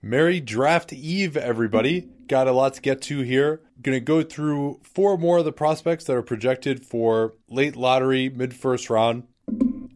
Merry Draft Eve, everybody. Got a lot to get to here. Going to go through four more of the prospects that are projected for late lottery, mid first round.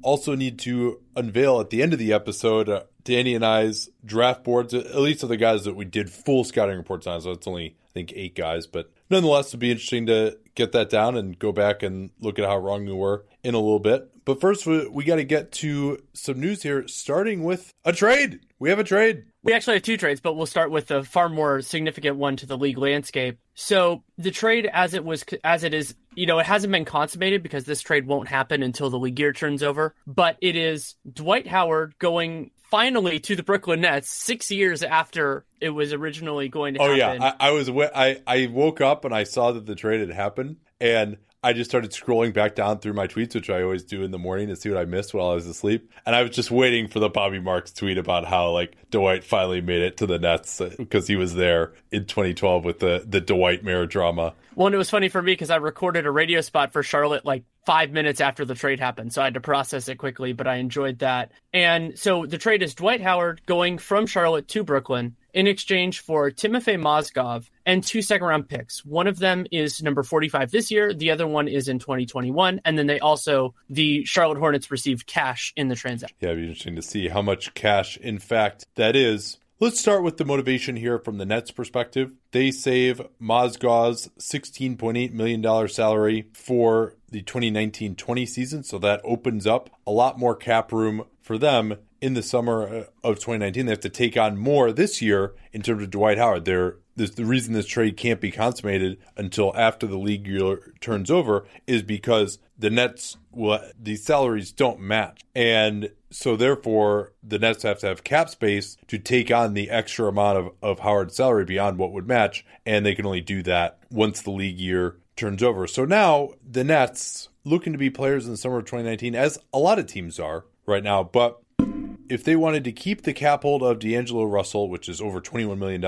Also, need to unveil at the end of the episode uh, Danny and I's draft boards, at least of the guys that we did full scouting reports on. So it's only, I think, eight guys. But nonetheless, it'd be interesting to get that down and go back and look at how wrong we were in a little bit. But first, we, we got to get to some news here, starting with a trade. We have a trade. We actually have two trades, but we'll start with the far more significant one to the league landscape. So the trade, as it was, as it is, you know, it hasn't been consummated because this trade won't happen until the league year turns over. But it is Dwight Howard going finally to the Brooklyn Nets six years after it was originally going to oh, happen. yeah. I, I was, I, I woke up and I saw that the trade had happened. And I just started scrolling back down through my tweets, which I always do in the morning to see what I missed while I was asleep. And I was just waiting for the Bobby Marks tweet about how like Dwight finally made it to the Nets uh, because he was there in 2012 with the the Dwightmare drama. Well, and it was funny for me because I recorded a radio spot for Charlotte like five minutes after the trade happened. So I had to process it quickly, but I enjoyed that. And so the trade is Dwight Howard going from Charlotte to Brooklyn in exchange for Timofey Mozgov and two second round picks. One of them is number 45 this year, the other one is in 2021. And then they also, the Charlotte Hornets received cash in the transaction. Yeah, it'd be interesting to see how much cash, in fact, that is. Let's start with the motivation here from the Nets' perspective. They save Mozgov's $16.8 million salary for the 2019 20 season, so that opens up a lot more cap room for them in the summer uh, of 2019. They have to take on more this year in terms of Dwight Howard. They're this, the reason this trade can't be consummated until after the league year turns over is because the Nets will these salaries don't match, and so therefore the Nets have to have cap space to take on the extra amount of, of Howard's salary beyond what would match, and they can only do that once the league year turns over. So now the Nets looking to be players in the summer of 2019, as a lot of teams are right now, but if they wanted to keep the cap hold of D'Angelo Russell, which is over $21 million,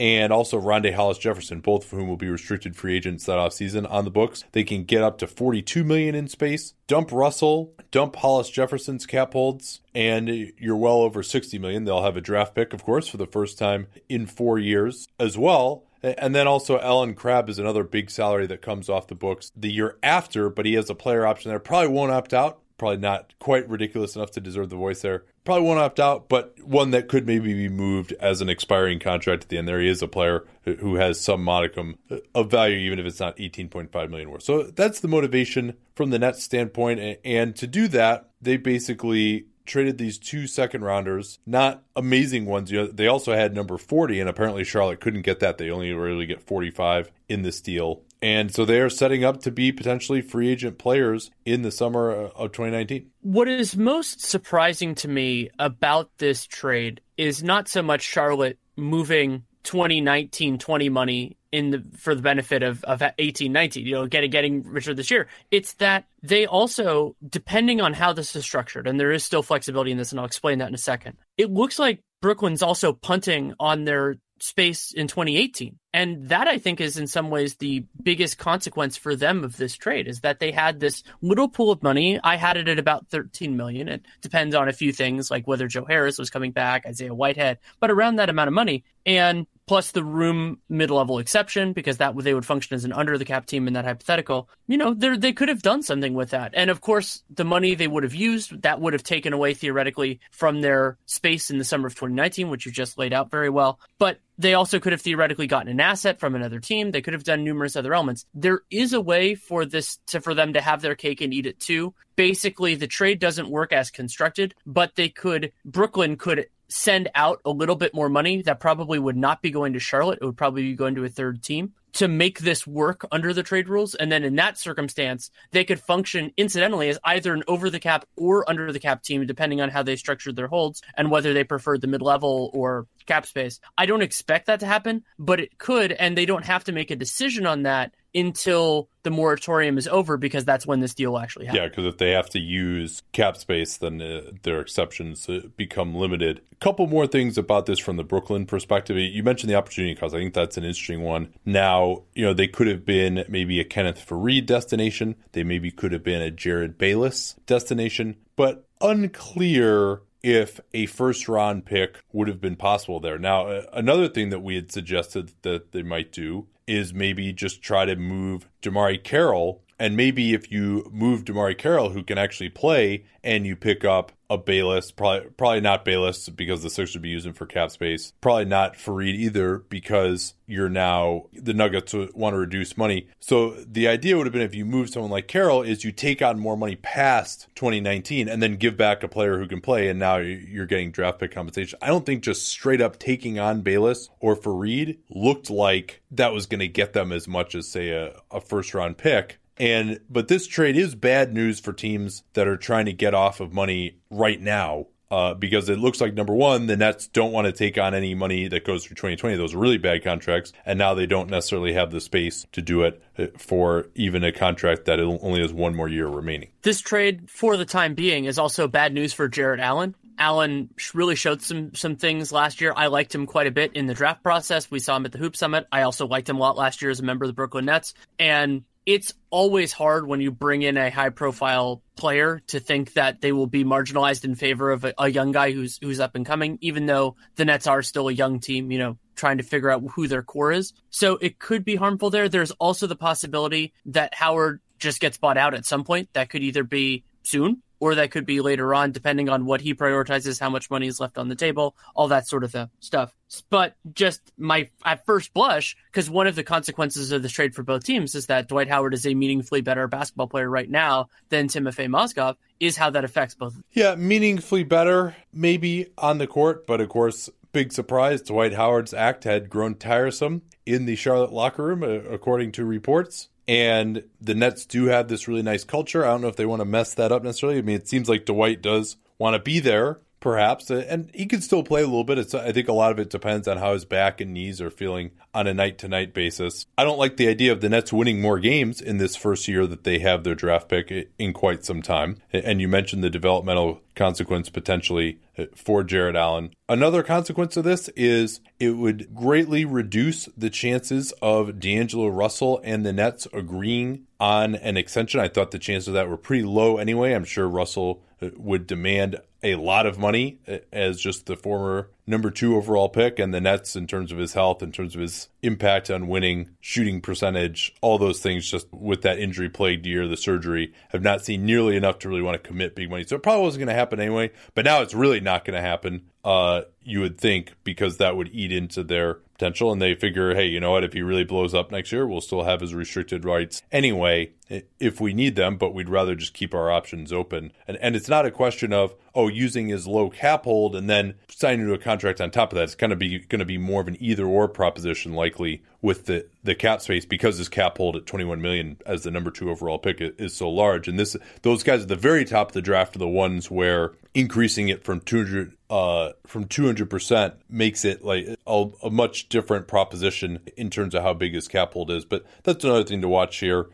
and also Rondae Hollis Jefferson, both of whom will be restricted free agents that offseason on the books, they can get up to 42 million in space, dump Russell, dump Hollis Jefferson's cap holds, and you're well over 60 million. They'll have a draft pick, of course, for the first time in four years as well. And then also Allen Crabbe is another big salary that comes off the books the year after, but he has a player option there. Probably won't opt out. Probably not quite ridiculous enough to deserve the voice there. Probably won't opt out, but one that could maybe be moved as an expiring contract at the end. There he is a player who has some modicum of value, even if it's not 18.5 million worth. So that's the motivation from the Nets standpoint. And to do that, they basically traded these two second rounders, not amazing ones. You know, they also had number 40, and apparently Charlotte couldn't get that. They only really get 45 in this deal. And so they are setting up to be potentially free agent players in the summer uh, of 2019. What is most surprising to me about this trade is not so much Charlotte moving 2019 20 money in the for the benefit of of 18 19 you know getting getting richer this year. It's that they also depending on how this is structured and there is still flexibility in this and I'll explain that in a second. It looks like Brooklyn's also punting on their space in 2018 and that i think is in some ways the biggest consequence for them of this trade is that they had this little pool of money. I had it at about 13 million. It depends on a few things like whether joe harris was coming back isaiah whitehead but around that amount of money. And plus the room mid-level exception because that they would function as an under the cap team in that hypothetical. You know they could have done something with that. And of course the money they would have used that would have taken away theoretically from their space in the summer of 2019 which you just laid out very well. But they also could have theoretically gotten an asset from another team. They could have done numerous other elements. There is a way for this to for them to have their cake and eat it too. Basically, the trade doesn't work as constructed, but they could Brooklyn could send out a little bit more money that probably would not be going to Charlotte. It would probably be going to a third team to make this work under the trade rules. And then in that circumstance, they could function incidentally as either an over the cap or under the cap team, depending on how they structured their holds and whether they preferred the mid level or cap space. I don't expect that to happen, but it could. And they don't have to make a decision on that until the moratorium is over because that's when this deal actually happens. Yeah, because if they have to use cap space, then uh, their exceptions uh, become limited. A couple more things about this from the Brooklyn perspective. You mentioned the opportunity cost. I think that's an interesting one. Now, you know, they could have been maybe a Kenneth Faried destination. They maybe could have been a Jerryd Bayless destination, but unclear if a first round pick would have been possible there. Now, another thing that we had suggested that they might do is maybe just try to move DeMarre Carroll. And maybe if you move DeMarre Carroll, who can actually play, and you pick up a Bayless, probably probably not Bayless because the Sixers would be using for cap space. Probably not Faried either because you're now the Nuggets want to reduce money. So the idea would have been if you move someone like Carroll is you take on more money past 2019 and then give back a player who can play, and now you're getting draft pick compensation. I don't think just straight up taking on Bayless or Faried looked like that was going to get them as much as say a, a first round pick. And but this trade is bad news for teams that are trying to get off of money right now. Uh, because it looks like number one, the Nets don't want to take on any money that goes through 2020. Those are really bad contracts, and now they don't necessarily have the space to do it uh, for even a contract that only has one more year remaining. This trade, for the time being, is also bad news for Jarrett Allen. Allen really showed some some things last year. I liked him quite a bit in the draft process. We saw him at the Hoop Summit. I also liked him a lot last year as a member of the Brooklyn Nets. And it's always hard when you bring in a high profile player to think that they will be marginalized in favor of a, a, young guy who's who's up and coming even though the Nets are still a young team you know trying to figure out who their core is. So it could be harmful there. There's also the possibility that Howard just gets bought out at some point. That could either be soon or that could be later on, depending on what he prioritizes, how much money is left on the table, all that sort of stuff. But just my at first blush, because one of the consequences of this trade for both teams is that Dwight Howard is a meaningfully better basketball player right now than Timofey Mozgov, is how that affects both. Yeah, meaningfully better, maybe on the court, but of course, big surprise, Dwight Howard's act had grown tiresome in the Charlotte locker room, uh, according to reports. And the Nets do have this really nice culture. I don't know if they want to mess that up necessarily. I mean, it seems like Dwight does want to be there, perhaps, and he can still play a little bit. It's, I think a lot of it depends on how his back and knees are feeling on a night to night basis. I don't like the idea of the Nets winning more games in this first year that they have their draft pick in quite some time. And you mentioned the developmental consequence potentially uh, for Jarrett Allen. Another consequence of this is it would greatly reduce the chances of D'Angelo Russell and the Nets agreeing on an extension. I thought the chances of that were pretty low anyway. I'm sure Russell uh, would demand a lot of money uh, as just the former number two overall pick, and the Nets, in terms of his health, in terms of his impact on winning, shooting percentage, all those things, just with that injury plagued year, the surgery, have not seen nearly enough to really want to commit big money. So it probably wasn't going to happen anyway, but now it's really not going to happen. Uh, you would think because that would eat into their potential, and they figure, hey, you know what? If he really blows up next year, we'll still have his restricted rights anyway if we need them, but we'd rather just keep our options open. And and it's not a question of oh using his low cap hold and then signing to a contract on top of that. It's kind of be going to be more of an either or proposition likely with the the cap space because his cap hold at 21 million as the number two overall pick is so large. And this those guys at the very top of the draft are the ones where increasing it from 200 uh, from 200% makes it like a, a, much different proposition in terms of how big his cap hold is. But that's another thing to watch here.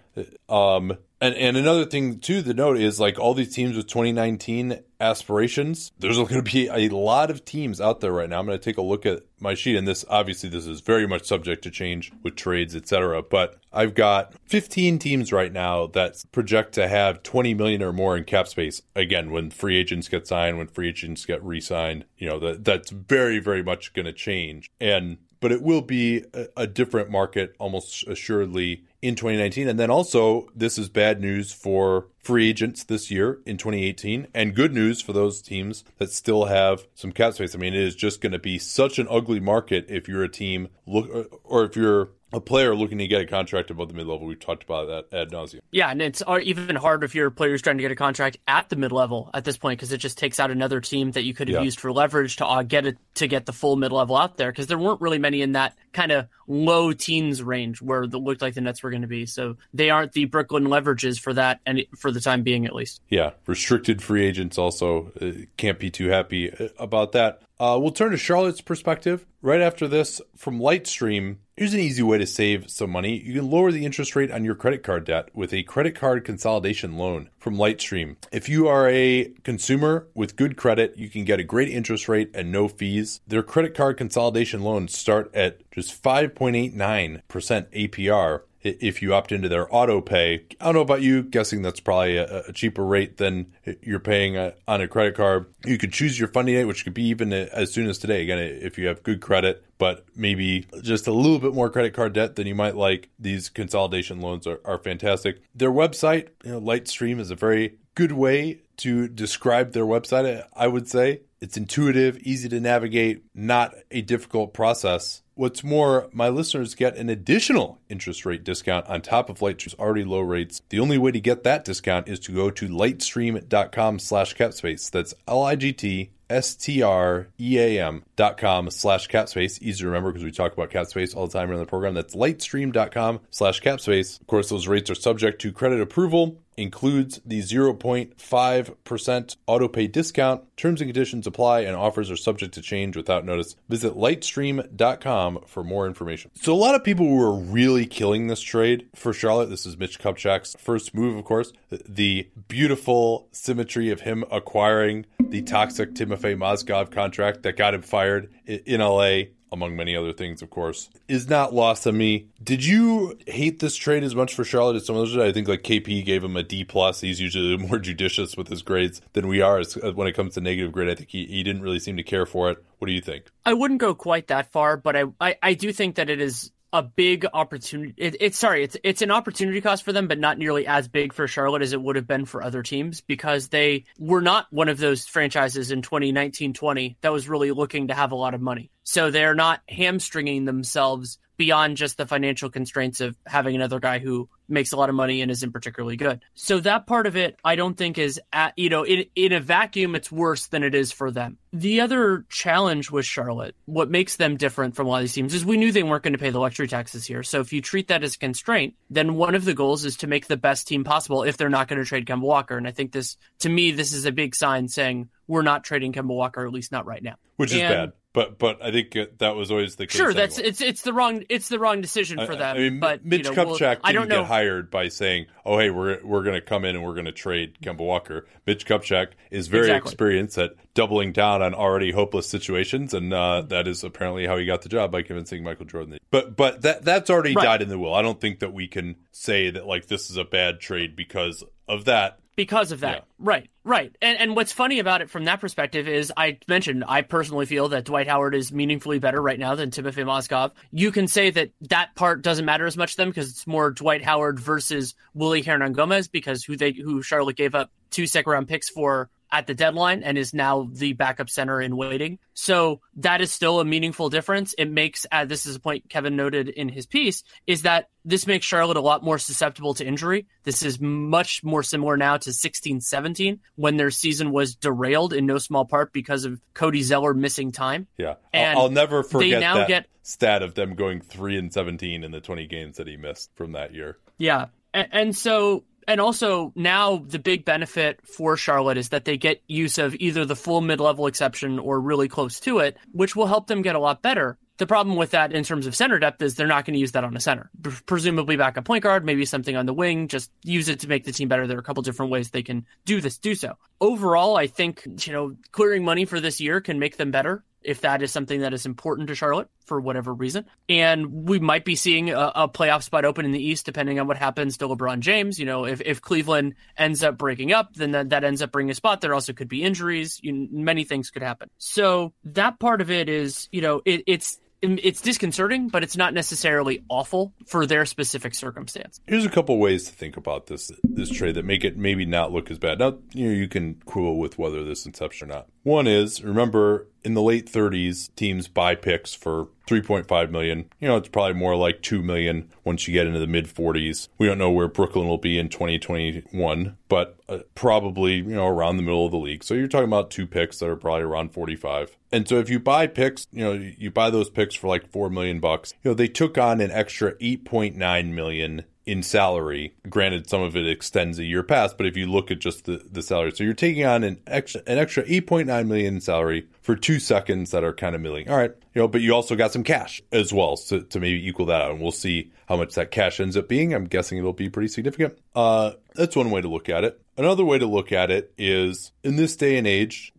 Um, and, and another thing too to note is like all these teams with 2019 aspirations. There's going to be a lot of teams out there right now. I'm going to take a look at my sheet, and this obviously this is very much subject to change with trades, etc. But I've got 15 teams right now that project to have 20 million or more in cap space. Again, when free agents get signed, when free agents get re-signed, you know that that's very very much going to change. And but it will be a, a different market almost assuredly in 2019. And then also, this is bad news for free agents this year in 2018, and good news for those teams that still have some cap space. I mean, it is just going to be such an ugly market if you're a team look, or if you're a player looking to get a contract above the mid level. We've talked about that ad nauseum. Yeah, and it's even harder if your player's trying to get a contract at the mid level at this point because it just takes out another team that you could have yeah. used for leverage to uh, get it to get the full mid level out there because there weren't really many in that kind of low teens range where it looked like the Nets were going to be. So they aren't the Brooklyn leverages for that, and for the time being at least. Yeah, restricted free agents also uh, can't be too happy uh, about that. Uh, we'll turn to Charlotte's perspective right after this from Lightstream. Here's an easy way to save some money. You can lower the interest rate on your credit card debt with a credit card consolidation loan from Lightstream. If you are a consumer with good credit, you can get a great interest rate and no fees. Their credit card consolidation loans start at just 5.89% APR if you opt into their auto pay. I don't know about you, guessing that's probably a, a cheaper rate than you're paying a, on a credit card. You could choose your funding date, which could be even uh, as soon as today. Again, if you have good credit, but maybe just a little bit more credit card debt than you might like, these consolidation loans are, are fantastic. Their website, you know, Lightstream, is a very good way to describe their website, I would say. It's intuitive, easy to navigate, not a difficult process. What's more, my listeners get an additional interest rate discount on top of Lightstream's already low rates. The only way to get that discount is to go to lightstream.com slash capspace. That's L-I-G-T S-T-R-E-A-M dot com slash capspace. Easy to remember because we talk about capspace all the time in the program. That's lightstream.com slash capspace. Of course, those rates are subject to credit approval includes the 0.5% auto pay discount. Terms and conditions apply and offers are subject to change without notice. Visit lightstream.com for more information. So, a lot of people were really killing this trade for Charlotte. This is Mitch Kupchak's first move, of course. The beautiful symmetry of him acquiring the toxic Timofey Mozgov contract that got him fired in LA among many other things, of course, is not lost on me. Did you hate this trade as much for Charlotte as some others? I think like KP gave him a D plus. He's usually more judicious with his grades than we are uh, when it comes to negative grade. I think he, he didn't really seem to care for it. What do you think? I wouldn't go quite that far, but I, I, I do think that it is a big opportunity. It, it's sorry, it's it's an opportunity cost for them, but not nearly as big for Charlotte as it would have been for other teams because they were not one of those franchises in 2019-20 that was really looking to have a lot of money. So they're not hamstringing themselves beyond just the financial constraints of having another guy who makes a lot of money and isn't particularly good. So that part of it, I don't think is at, you know, in, in a vacuum, it's worse than it is for them. The other challenge with Charlotte, what makes them different from a lot of these teams is we knew they weren't going to pay the luxury taxes here. So if you treat that as a constraint, then one of the goals is to make the best team possible if they're not going to trade Kemba Walker. And I think this, to me, this is a big sign saying we're not trading Kemba Walker, at least not right now. Which is and, bad. But but I think that was always the case. Sure, that's anyway. it's it's the wrong it's the wrong decision for them. I mean, but Mitch you know, Kupchak we'll, didn't I don't know. get hired by saying, "Oh, hey, we're we're going to come in and we're going to trade Kemba Walker." Mitch Kupchak is very Exactly. experienced at doubling down on already hopeless situations, and uh, that is apparently how he got the job by convincing Michael Jordan. But but that that's already Right. died in the will. I don't think that we can say that like this is a bad trade because of that. Because of that. Yeah. Right, right. And and what's funny about it from that perspective is I mentioned I personally feel that Dwight Howard is meaningfully better right now than Timothy Mozgov. You can say that that part doesn't matter as much to them because it's more Dwight Howard versus Willy Hernangomez because who they who Charlotte gave up two second round picks for at the deadline and is now the backup center in waiting. So that is still a meaningful difference. It makes, uh, this is a point Kevin noted in his piece, is that this makes Charlotte a lot more susceptible to injury. This is much more similar now to 16 17 when their season was derailed in no small part because of Cody Zeller missing time. Yeah, And I'll, I'll never forget that get- stat of them going three and seventeen in the twenty games that he missed from that year. Yeah. And, and so, and also now the big benefit for Charlotte is that they get use of either the full mid level exception or really close to it, which will help them get a lot better. The problem with that in terms of center depth is they're not going to use that on a center. Presumably backup point guard, maybe something on the wing, just use it to make the team better. There are a couple different ways they can do this, do so. Overall, I think, you know, clearing money for this year can make them better if that is something that is important to Charlotte for whatever reason. And we might be seeing a, a playoff spot open in the East depending on what happens to LeBron James. You know, if, if Cleveland ends up breaking up, then that, that ends up bringing a spot. There also could be injuries. You, many things could happen. So that part of it is, you know, it, it's it's disconcerting, but it's not necessarily awful for their specific circumstance. Here's a couple ways to think about this this trade that make it maybe not look as bad. Now, you know, you can quibble with whether this inception or not. One is remember in the late 30s, teams buy picks for 3.5 million. You know, it's probably more like 2 million once you get into the mid 40s. We don't know where Brooklyn will be in 2021, but uh, probably, you know, around the middle of the league. So you're talking about two picks that are probably around 45. And so if you buy picks, you know, you buy those picks for like 4 million bucks. You know, they took on an extra 8.9 million in salary. Granted, some of it extends a year past, but if you look at just the, the salary, so you're taking on an extra an extra 8.9 million in salary for two seconds that are kind of milling. All right, you know, but you also got some cash as well to, to maybe equal that out. And we'll see how much that cash ends up being. I'm guessing it'll be pretty significant. Uh, that's one way to look at it. Another way to look at it is in this day and age,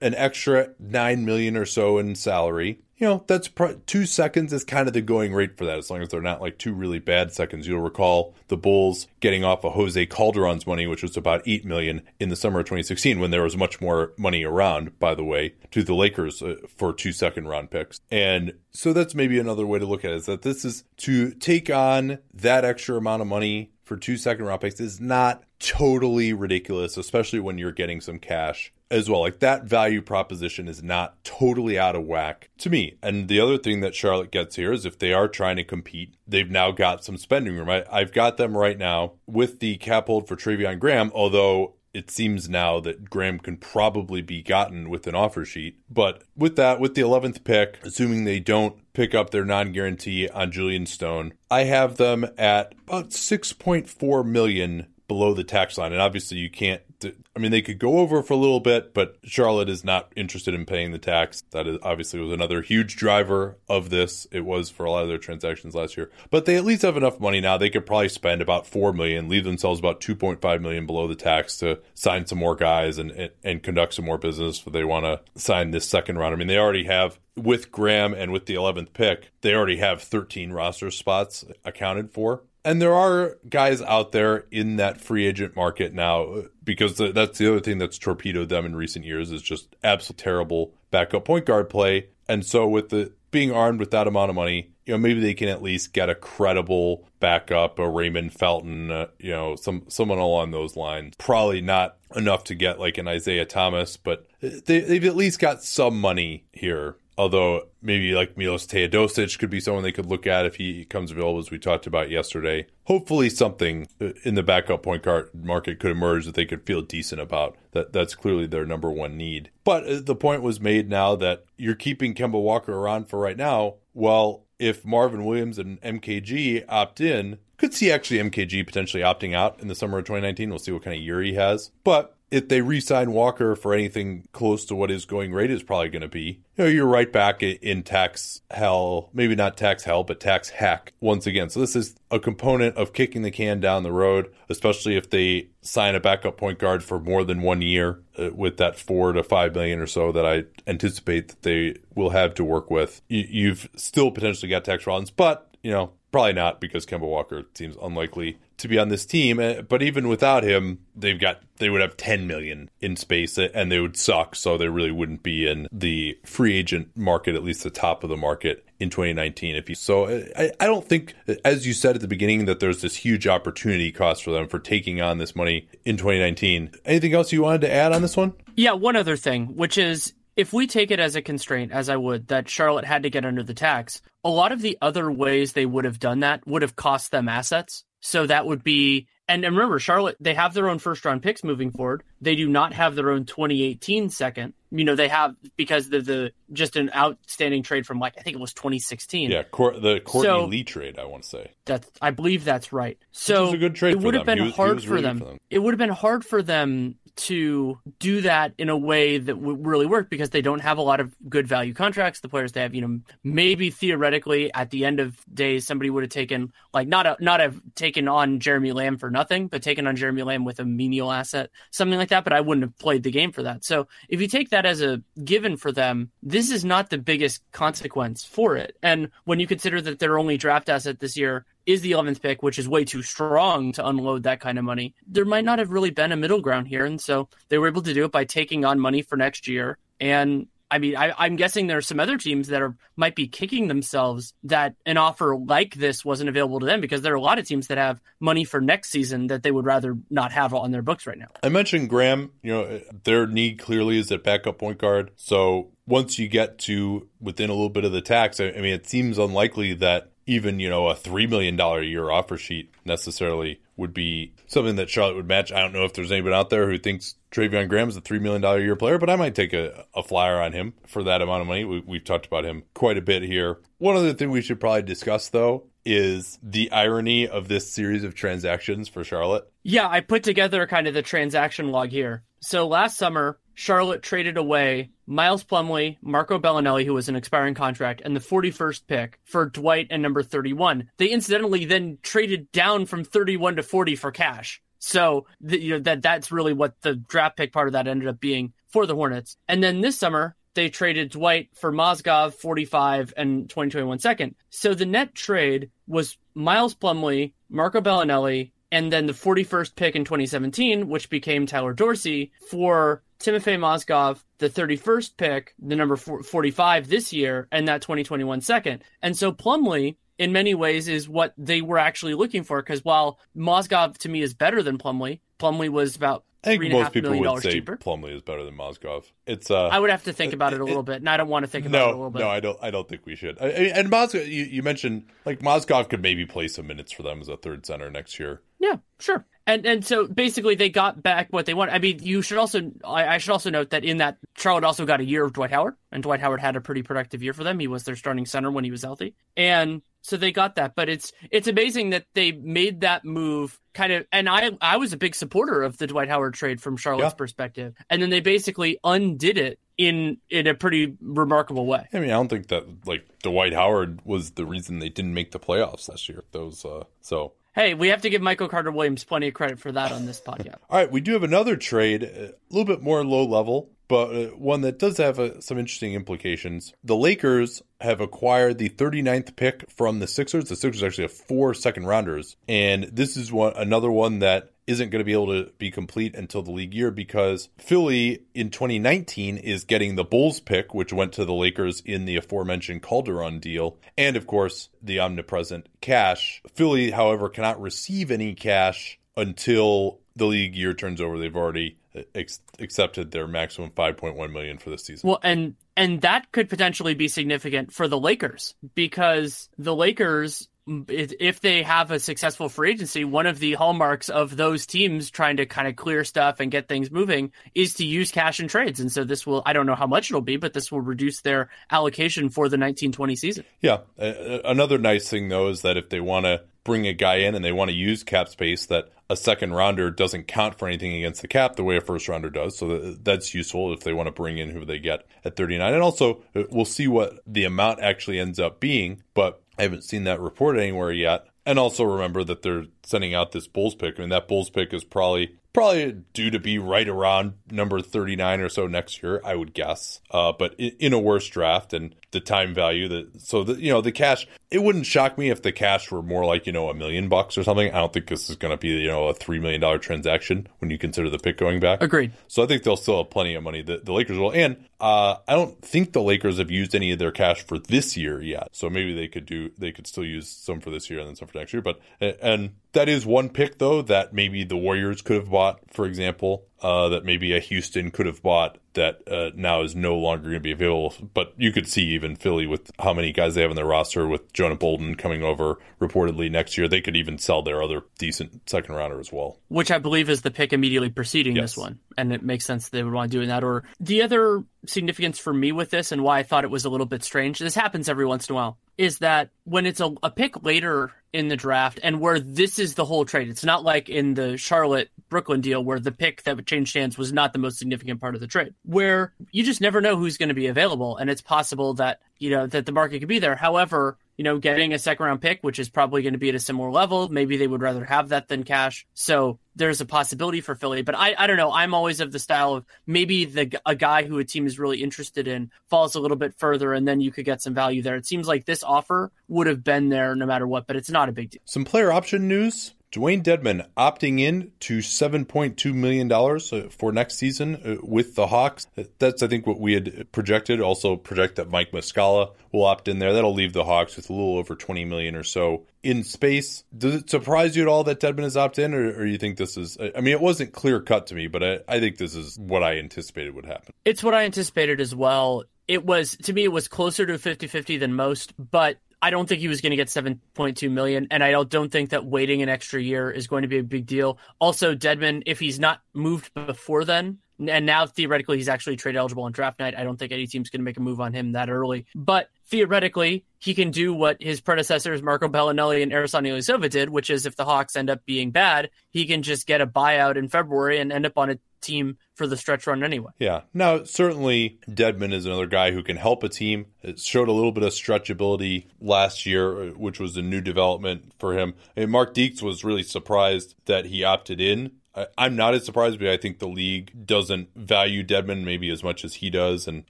an extra nine million or so in salary you know, that's two seconds is kind of the going rate for that, as long as they're not like two really bad seconds. You'll recall the Bulls getting off of Jose Calderon's money, which was about eight million in the summer of 2016, when there was much more money around. By the way, to the Lakers uh, for two second round picks, and so that's maybe another way to look at it: is that this is to take on that extra amount of money for two second round picks is not totally ridiculous, especially when you're getting some cash as well. Like that value proposition is not totally out of whack to me. And the other thing that Charlotte gets here is if they are trying to compete, they've now got some spending room. I, have got them right now with the cap hold for Treveon Graham, although it seems now that Graham can probably be gotten with an offer sheet. But with that, with the 11th pick, assuming they don't pick up their non guarantee on Julyan Stone, I have them at about 6.4 million below the tax line. And obviously, you can't I mean, they could go over for a little bit, but Charlotte is not interested in paying the tax. That is obviously was another huge driver of this. It was for a lot of their transactions last year, but they at least have enough money now. They could probably spend about four million, leave themselves about two point five million below the tax to sign some more guys and and, and conduct some more business. If they want to sign this second round, I mean, they already have with Graham and with the 11th pick, they already have 13 roster spots accounted for. And there are guys out there in that free agent market now because that's the other thing that's torpedoed them in recent years is just absolute terrible backup point guard play. And so with the being armed with that amount of money, you know, maybe they can at least get a credible backup, a Raymond Felton, uh, you know, some someone along those lines. Probably not enough to get like an Isaiah Thomas, but they, they've at least got some money here Although maybe like Milos Teodosic could be someone they could look at if he comes available, as we talked about yesterday. Hopefully, something in the backup point guard market could emerge that they could feel decent about. That that's clearly their number one need. But uh, the point was made now that you're keeping Kemba Walker around for right now. Well, if Marvin Williams and MKG opt in, could see actually MKG potentially opting out in the summer of 2019. We'll see what kind of year he has. But if they re-sign Walker for anything close to what his going rate is probably going to be, you know, you're right back in tax hell. Maybe not tax hell, but tax hack once again. So this is a component of kicking the can down the road, especially if they sign a backup point guard for more than one year uh, with that four to five million or so that I anticipate that they will have to work with. You, you've still potentially got tax runs, but you know, probably not because Kemba Walker seems unlikely to be on this team. Uh, but even without him, they've got they would have 10 million in space uh, and they would suck. So they really wouldn't be in the free agent market, at least the top of the market in 2019. If you so, uh, I, I don't think, as you said at the beginning, that there's this huge opportunity cost for them for taking on this money in 2019. Anything else you wanted to add on this one? Yeah, one other thing, which is if we take it as a constraint, as I would, that Charlotte had to get under the tax, a lot of the other ways they would have done that would have cost them assets. So that would be, and, remember, Charlotte, they have their own first round picks moving forward. They do not have their own 2018 second. You know, they have because the, the just an outstanding trade from like I think it was 2016. Yeah, Cor- the Courtney so, Lee trade, I want to say. That's I believe that's right. So a good trade. It would have been was, hard for them. for them. It would have been hard for them to do that in a way that would really work because they don't have a lot of good value contracts. The players they have, you know, maybe theoretically at the end of days somebody would have taken like not a, not have taken on Jeremy Lamb for nothing, but taken on Jeremy Lamb with a menial asset, something like that. But I wouldn't have played the game for that. So if you take that as a given for them, this is not the biggest consequence for it. And when you consider that their only draft asset this year is the 11th pick, which is way too strong to unload that kind of money. There might not have really been a middle ground here. And so they were able to do it by taking on money for next year. And I mean, I, am guessing there are some other teams that are might be kicking themselves that an offer like this wasn't available to them because there are a lot of teams that have money for next season that they would rather not have on their books right now. I mentioned Graham. You know, their need clearly is at backup point guard. So once you get to within a little bit of the tax, I, I mean, it seems unlikely that even you know a three million dollar a year offer sheet necessarily would be something that Charlotte would match. I don't know if there's anyone out there who thinks Treveon Graham is a three million dollar a year player, but I might take a, a flyer on him for that amount of money. We, we've talked about him quite a bit here. One other thing we should probably discuss though is the irony of this series of transactions for Charlotte? Yeah, I put together kind of the transaction log here. So last summer, Charlotte traded away Miles Plumlee, Marco Belinelli, who was an expiring contract, and the 41st pick for Dwight and number 31. They incidentally then traded down from 31 to 40 for cash. So the, you know that that's really what the draft pick part of that ended up being for the Hornets. And then this summer they traded Dwight for Mozgov 45 and 2021 second. So the net trade was Miles Plumlee, Marco Belinelli, and then the 41st pick in 2017, which became Tyler Dorsey for Timofey Mozgov, the 31st pick, the number 45 this year, and that 2021 second. And so Plumlee, in many ways is what they were actually looking for. Because while Mozgov to me is better than Plumlee, Plumlee was about I think most people would say cheaper. Plumlee is better than Mozgov. It's uh, I would have to think about it a little bit, and I don't want to think about no, it a little bit. No, I don't. I don't think we should. I, and Mozgov, you, you mentioned like Mozgov could maybe play some minutes for them as a third center next year. Yeah, sure. And and so basically they got back what they want. I mean, you should also I, I, should also note that in that Charlotte also got a year of Dwight Howard, and Dwight Howard had a pretty productive year for them. He was their starting center when he was healthy, and so they got that. But it's it's amazing that they made that move kind of. And I I was a big supporter of the Dwight Howard trade from Charlotte's yeah. perspective, and then they basically undid it in in a pretty remarkable way. I mean, I don't think that like Dwight Howard was the reason they didn't make the playoffs last year. Those uh, so Hey, we have to give Michael Carter Williams plenty of credit for that on this podcast. All right, we do have another trade, a little bit more low level, but uh, one that does have uh, some interesting implications. The Lakers have acquired the 39th pick from the Sixers. The Sixers actually have four second rounders, and this is one another one that isn't going to be able to be complete until the league year because Philly in 2019 is getting the Bulls pick, which went to the Lakers in the aforementioned Calderon deal, and of course the omnipresent cash. Philly, however, cannot receive any cash until the league year turns over. They've already ex- accepted their maximum 5.1 million for this season. Well, and and that could potentially be significant for the Lakers because the Lakers if they have a successful free agency, one of the hallmarks of those teams trying to kind of clear stuff and get things moving is to use cash and trades. And so this will, I don't know how much it'll be, but this will reduce their allocation for the 1920 season. Yeah. Another nice thing, though, is that if they want to bring a guy in and they want to use cap space, that a second rounder doesn't count for anything against the cap the way a first rounder does. So that's useful if they want to bring in who they get at 39. And also, uh, we'll see what the amount actually ends up being. But I haven't seen that report anywhere yet. And also remember that they're sending out this Bulls pick. I mean, that Bulls pick is probably probably due to be right around number 39 or so next year, I would guess. Uh, but in, in, a worse draft and the time value that, so the, you know, the cash, it wouldn't shock me if the cash were more like, you know, a million bucks or something. I don't think this is going to be, you know, a $3 million transaction when you consider the pick going back. Agreed. So I think they'll still have plenty of money. The, the Lakers will. And uh, I don't think the Lakers have used any of their cash for this year yet. So maybe they could do, they could still use some for this year and then some for next year. But, and that is one pick, though, that maybe the Warriors could have bought, for example, uh, that maybe a Houston could have bought that uh, now is no longer going to be available. But you could see even Philly with how many guys they have in their roster with Jonah Bolden coming over reportedly next year. They could even sell their other decent second rounder as well. Which I believe is the pick immediately preceding yes. this one. And it makes sense they would want to do that. Or the other significance for me with this and why I thought it was a little bit strange, this happens every once in a while, is that when it's a, a pick later in the draft and where this is the whole trade, it's not like in the Charlotte Brooklyn deal where the pick that would change hands was not the most significant part of the trade, where you just never know who's going to be available. And it's possible that, you know, that the market could be there. However, you know, getting a second round pick, which is probably going to be at a similar level. Maybe they would rather have that than cash. So there's a possibility for Philly. But I, I don't know. I'm always of the style of maybe the a guy who a team is really interested in falls a little bit further, and then you could get some value there. It seems like this offer would have been there no matter what, but it's not a big deal. Some player option news. Dewayne Dedmon opting in to $7.2 million uh, for next season uh, with the Hawks. That's, I think, what we had projected. Also, project that Mike Muscala will opt in there. That'll leave the Hawks with a little over 20 million or so in space. Does it surprise you at all that Dedmon is opt in, or, or you think this is? I mean, it wasn't clear cut to me, but I, I think this is what I anticipated would happen. It's what I anticipated as well. It was to me, it was closer to 50 50 than most, but I don't think he was going to get 7.2 million, and I don't, think that waiting an extra year is going to be a big deal. Also, Dedmon, if he's not moved before then, And now theoretically he's actually trade eligible on draft night. I don't think any team's going to make a move on him that early. But theoretically, he can do what his predecessors Marco Belinelli and Ersan Ilyasova did, which is if the Hawks end up being bad, he can just get a buyout in February and end up on a team for the stretch run anyway. Yeah. Now, certainly Dedmon is another guy who can help a team. It showed a little bit of stretchability last year, which was a new development for him. And Mark Deeks was really surprised that he opted in I, am not as surprised, but I think the league doesn't value Dedmon maybe as much as he does, and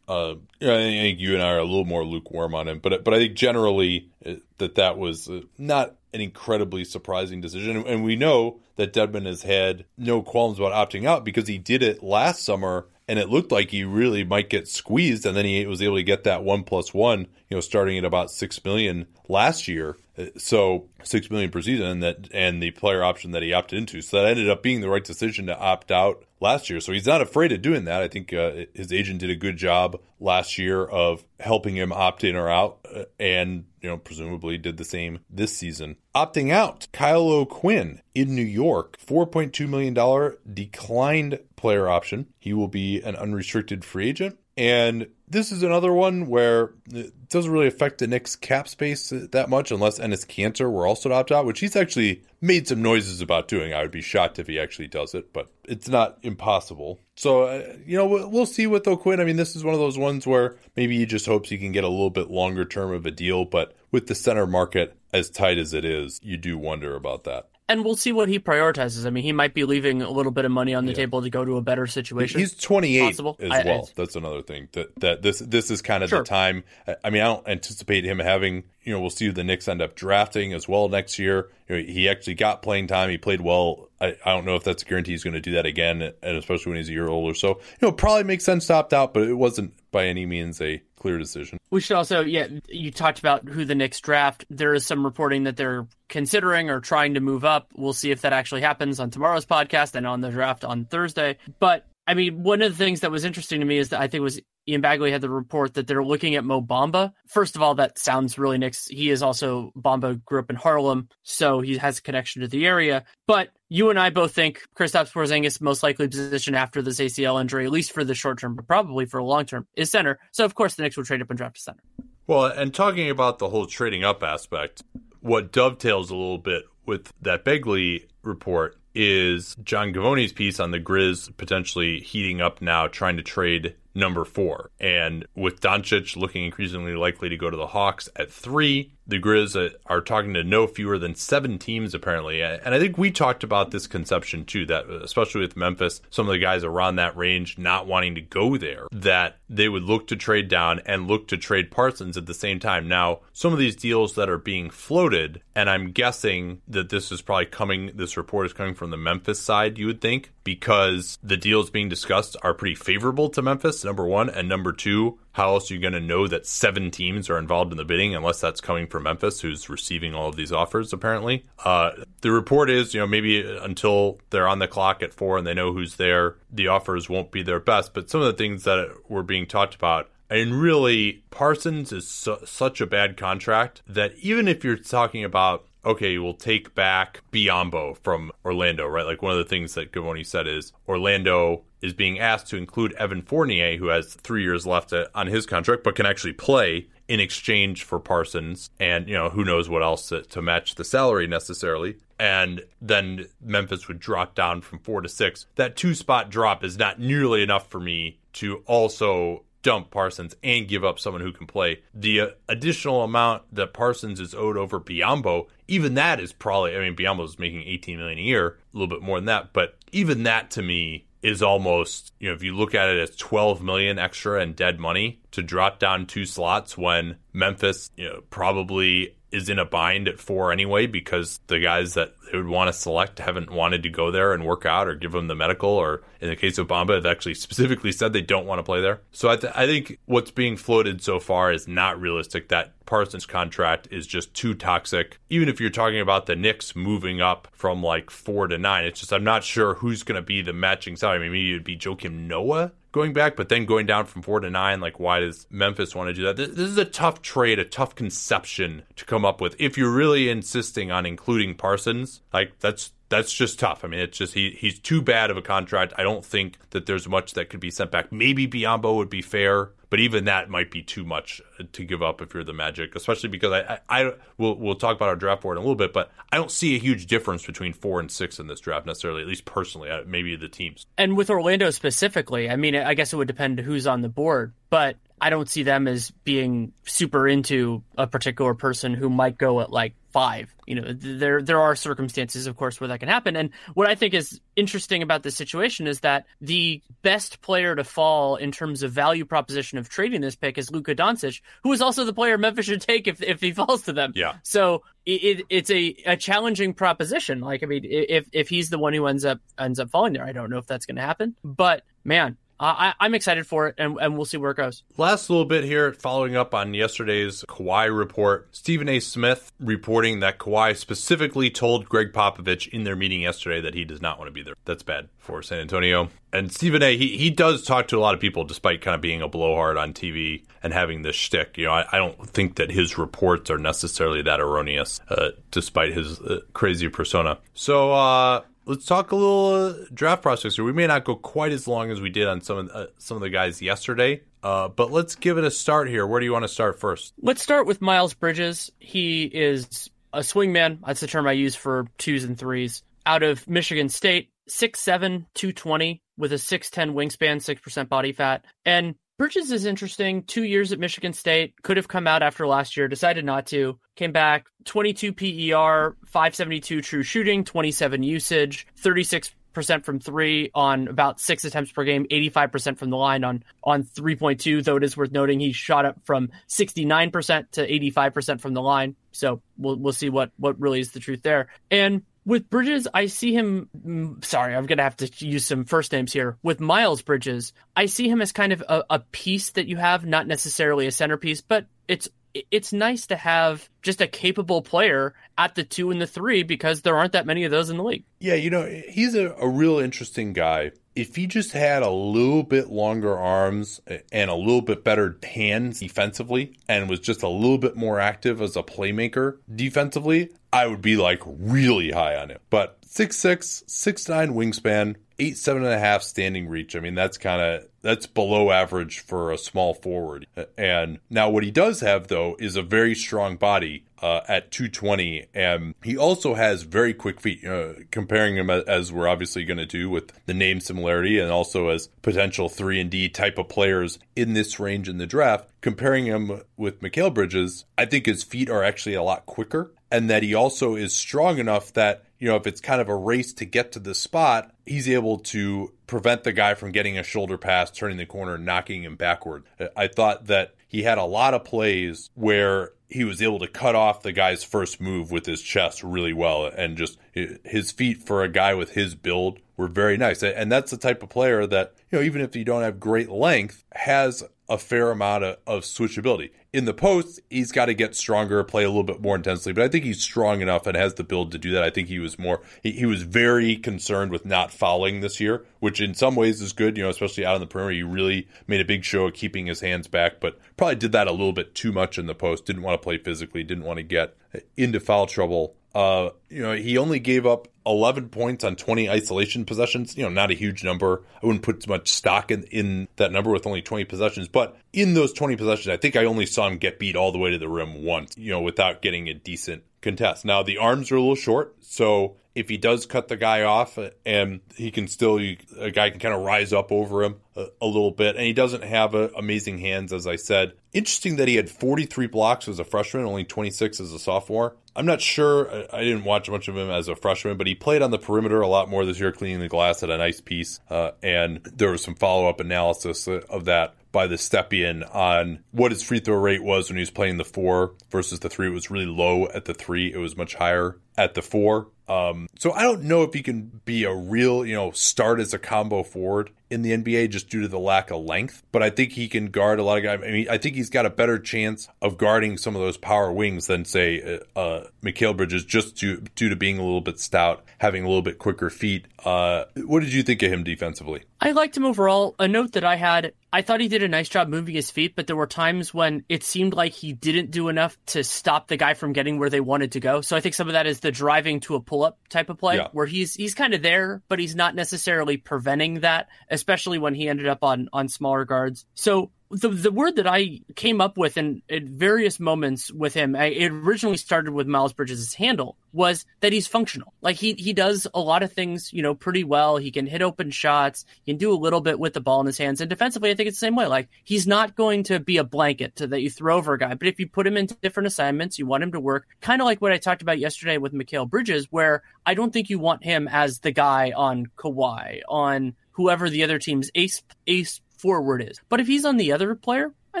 uh, I think you and I are a little more lukewarm on him. But but I think generally uh, that that was uh, not an incredibly surprising decision, and we know that Dedmon has had no qualms about opting out because he did it last summer and it looked like he really might get squeezed. And then he was able to get that one plus one you know starting at about six million last year so six million per season, and that and the player option that he opted into. So that ended up being the right decision to opt out last year. So he's not afraid of doing that. I think uh, his agent did a good job last year of helping him opt in or out, uh, and you know presumably did the same this season. Opting out, Kyle O'Quinn in New York, four point two million dollar declined player option. He will be an unrestricted free agent. And this is another one where it doesn't really affect the Knicks cap space that much unless Enes Kanter were also to opt out, which he's actually made some noises about doing. I would be shocked if he actually does it, but it's not impossible. So, uh, you know, we'll see with O'Quinn. I mean, this is one of those ones where maybe he just hopes he can get a little bit longer term of a deal, but with the center market as tight as it is, you do wonder about that and we'll see what he prioritizes. I mean, he might be leaving a little bit of money on the yeah. table to go to a better situation. He's 28 possible. as I, well. I, That's another thing that that this this is kind of sure. the time. I mean, I don't anticipate him having. You know, we'll see who the Knicks end up drafting as well next year. You know, he actually got playing time. He played well. I, I don't know if that's a guarantee he's going to do that again, and especially when he's a year older. So, you know, probably makes sense to opt out, but it wasn't by any means a clear decision. We should also, yeah, you talked about who the Knicks draft. There is some reporting that they're considering or trying to move up. We'll see if that actually happens on tomorrow's podcast and on the draft on Thursday. But I mean, one of the things that was interesting to me is that I think was Ian Begley had the report that they're looking at Mo Bamba. First of all, that sounds really Knicks. He is also Bamba grew up in Harlem, so he has a connection to the area. But you and I both think Kristaps Porzingis most likely position after this ACL injury, at least for the short term, but probably for a long term, is center. So of course the Knicks will trade up and draft a center. Well, and talking about the whole trading up aspect, what dovetails a little bit with that Begley report is John Givony's piece on the Grizz potentially heating up now, trying to trade number four. And with Doncic looking increasingly likely to go to the Hawks at three, the Grizz uh, are talking to no fewer than seven teams apparently. And I think we talked about this conception too, that uh, especially with Memphis, some of the guys around that range not wanting to go there, that they would look to trade down and look to trade Parsons at the same time. Now, some of these deals that are being floated, and I'm guessing that this is probably coming, this report is coming from the Memphis side, you would think, because the deals being discussed are pretty favorable to Memphis, number one. And number two, how else are you going to know that seven teams are involved in the bidding unless that's coming from Memphis, who's receiving all of these offers, apparently? Uh, the report is, you know, maybe until they're on the clock at four and they know who's there, the offers won't be their best. But some of the things that were being talked about and really, Parsons is su- such a bad contract that even if you're talking about okay, we'll take back Biyombo from Orlando, right? Like one of the things that Givony said is Orlando is being asked to include Evan Fournier, who has three years left on his contract, but can actually play in exchange for Parsons, and you know who knows what else to, to match the salary necessarily. And then Memphis would drop down from four to six. That two spot drop is not nearly enough for me to also dump Parsons and give up someone who can play. The uh, additional amount that Parsons is owed over Biyombo, even that is probably. I mean, Biyombo is making 18 million a year, a little bit more than that, but even that to me is almost you know if you look at it as 12 million extra and dead money to drop down two slots when Memphis you know probably is in a bind at four anyway because the guys that they would want to select haven't wanted to go there and work out or give them the medical or in the case of Bamba have actually specifically said they don't want to play there. So I, th- I think what's being floated so far is not realistic. That Parsons contract is just too toxic. Even if you're talking about the Knicks moving up from like four to nine, it's just I'm not sure who's going to be the matching salary. I mean, maybe it'd be Joakim Noah going back, but then going down from four to nine, like why does Memphis want to do that? This, this, is a tough trade, a tough conception to come up with. If you're really insisting on including Parsons, like that's that's just tough. I mean, it's just he he's too bad of a contract. I don't think that there's much that could be sent back. Maybe Biyombo would be fair, but even that might be too much to give up if you're the Magic, especially because I, I, I we'll, we'll talk about our draft board in a little bit, but I don't see a huge difference between four and six in this draft necessarily, at least personally, uh, maybe the teams. And with Orlando specifically, I mean, I guess it would depend who's on the board, but I don't see them as being super into a particular person who might go at like five. You know, there there are circumstances, of course, where that can happen. And what I think is interesting about this situation is that the best player to fall in terms of value proposition of trading this pick is Luka Doncic, who is also the player Memphis should take if if he falls to them. Yeah. So it, it's a, a challenging proposition. Like I mean, if if he's the one who ends up ends up falling there, I don't know if that's going to happen. But man, I, am excited for it, and, and we'll see where it goes. Last little bit here, following up on yesterday's Kawhi report. Stephen A. Smith reporting that Kawhi specifically told Gregg Popovich in their meeting yesterday that he does not want to be there. That's bad for San Antonio. And Stephen A. He, he does talk to a lot of people, despite kind of being a blowhard on TV and having this shtick. You know, I, I don't think that his reports are necessarily that erroneous, uh, despite his uh, crazy persona. So, uh, let's talk a little uh, draft prospects here. We may not go quite as long as we did on some of uh, some of the guys yesterday, uh, but let's give it a start here. Where do you want to start first? Let's start with Miles Bridges. He is a swingman. That's the term I use for twos and threes. Out of Michigan State, 6'7", 220 with a 6'10 wingspan, 6% body fat. And Bridges is interesting. Two years at Michigan State, could have come out after last year, decided not to. Came back, 22 PER, 572 true shooting, 27 usage, 36 percent from three on about six attempts per game, 85% from the line on on 3.2. Though it is worth noting he shot up from 69% to 85% from the line. So we'll we'll see what what really is the truth there. And with Bridges, I see him. Mm, sorry, I'm going to have to use some first names here. With Miles Bridges, I see him as kind of a, a piece that you have, not necessarily a centerpiece, but it's it's nice to have just a capable player at the two and the three because there aren't that many of those in the league. Yeah, you know, he's a, a real interesting guy. If he just had a little bit longer arms and a little bit better hands defensively and was just a little bit more active as a playmaker defensively, I would be like really high on him. But six six, six nine wingspan, eight seven and a half standing reach. I mean, that's kind of that's below average for a small forward. And now what he does have though is a very strong body uh, at 220, and he also has very quick feet. Uh, comparing him as we're obviously going to do with the name similarity, and also as potential three and D type of players in this range in the draft. Comparing him with Mikal Bridges, I think his feet are actually a lot quicker, and that he also is strong enough that you know, if it's kind of a race to get to the spot, he's able to prevent the guy from getting a shoulder pass, turning the corner, knocking him backward. I thought that he had a lot of plays where he was able to cut off the guy's first move with his chest really well and just eh, his feet for a guy with his build were very nice and that's the type of player that you know even if you don't have great length has a fair amount of, of switchability in the post, he's got to get stronger, play a little bit more intensely. But I think he's strong enough and has the build to do that. I think he was more he, he, was very concerned with not fouling this year, which in some ways is good. You know, especially out on the perimeter, he really made a big show of keeping his hands back, but probably did that a little bit too much in the post. Didn't want to play physically. Didn't want to get into foul trouble uh, you know, he only gave up 11 points on 20 isolation possessions. You know, not a huge number. I wouldn't put much stock in, in that number with only 20 possessions. But in those 20 possessions, I think I only saw him get beat all the way to the rim once, you know, without getting a decent contest. Now, the arms are a little short. So if he does cut the guy off and he can still, a guy can kind of rise up over him a, a little bit. And he doesn't have a, amazing hands, as I said. Interesting that he had 43 blocks as a freshman, only 26 as a sophomore. I'm not sure. I didn't watch much of him as a freshman, but he played on the perimeter a lot more this year, cleaning the glass at a nice piece. Uh, and there was some follow up analysis of that by the Stepien on what his free throw rate was when he was playing the four versus the three. It was really low at the three, it was much higher at the four. Um, so I don't know if he can be a real, you know, start as a combo forward in the NBA just due to the lack of length. But I think he can guard a lot of guys. I mean, I think he's got a better chance of guarding some of those power wings than say uh, uh Mikal Bridges, just due, due to being a little bit stout, having a little bit quicker feet. Uh, what did you think of him defensively? I liked him overall. A note that I had, I thought he did a nice job moving his feet, but there were times when it seemed like he didn't do enough to stop the guy from getting where they wanted to go. So I think some of that is the driving to a pull up type of play Yeah. where he's he's kind of there, but he's not necessarily preventing that, especially when he ended up on on smaller guards. So the the word that I came up with in at various moments with him, I, it originally started with Miles Bridges' handle, was that he's functional. Like he he does a lot of things, you know, pretty well. He can hit open shots, he can do a little bit with the ball in his hands, and defensively, I think it's the same way. Like he's not going to be a blanket to, that you throw over a guy, but if you put him into different assignments, you want him to work, kind of like what I talked about yesterday with Mikal Bridges, where I don't think you want him as the guy on Kawhi, on whoever the other team's ace ace forward is. But if he's on the other player, I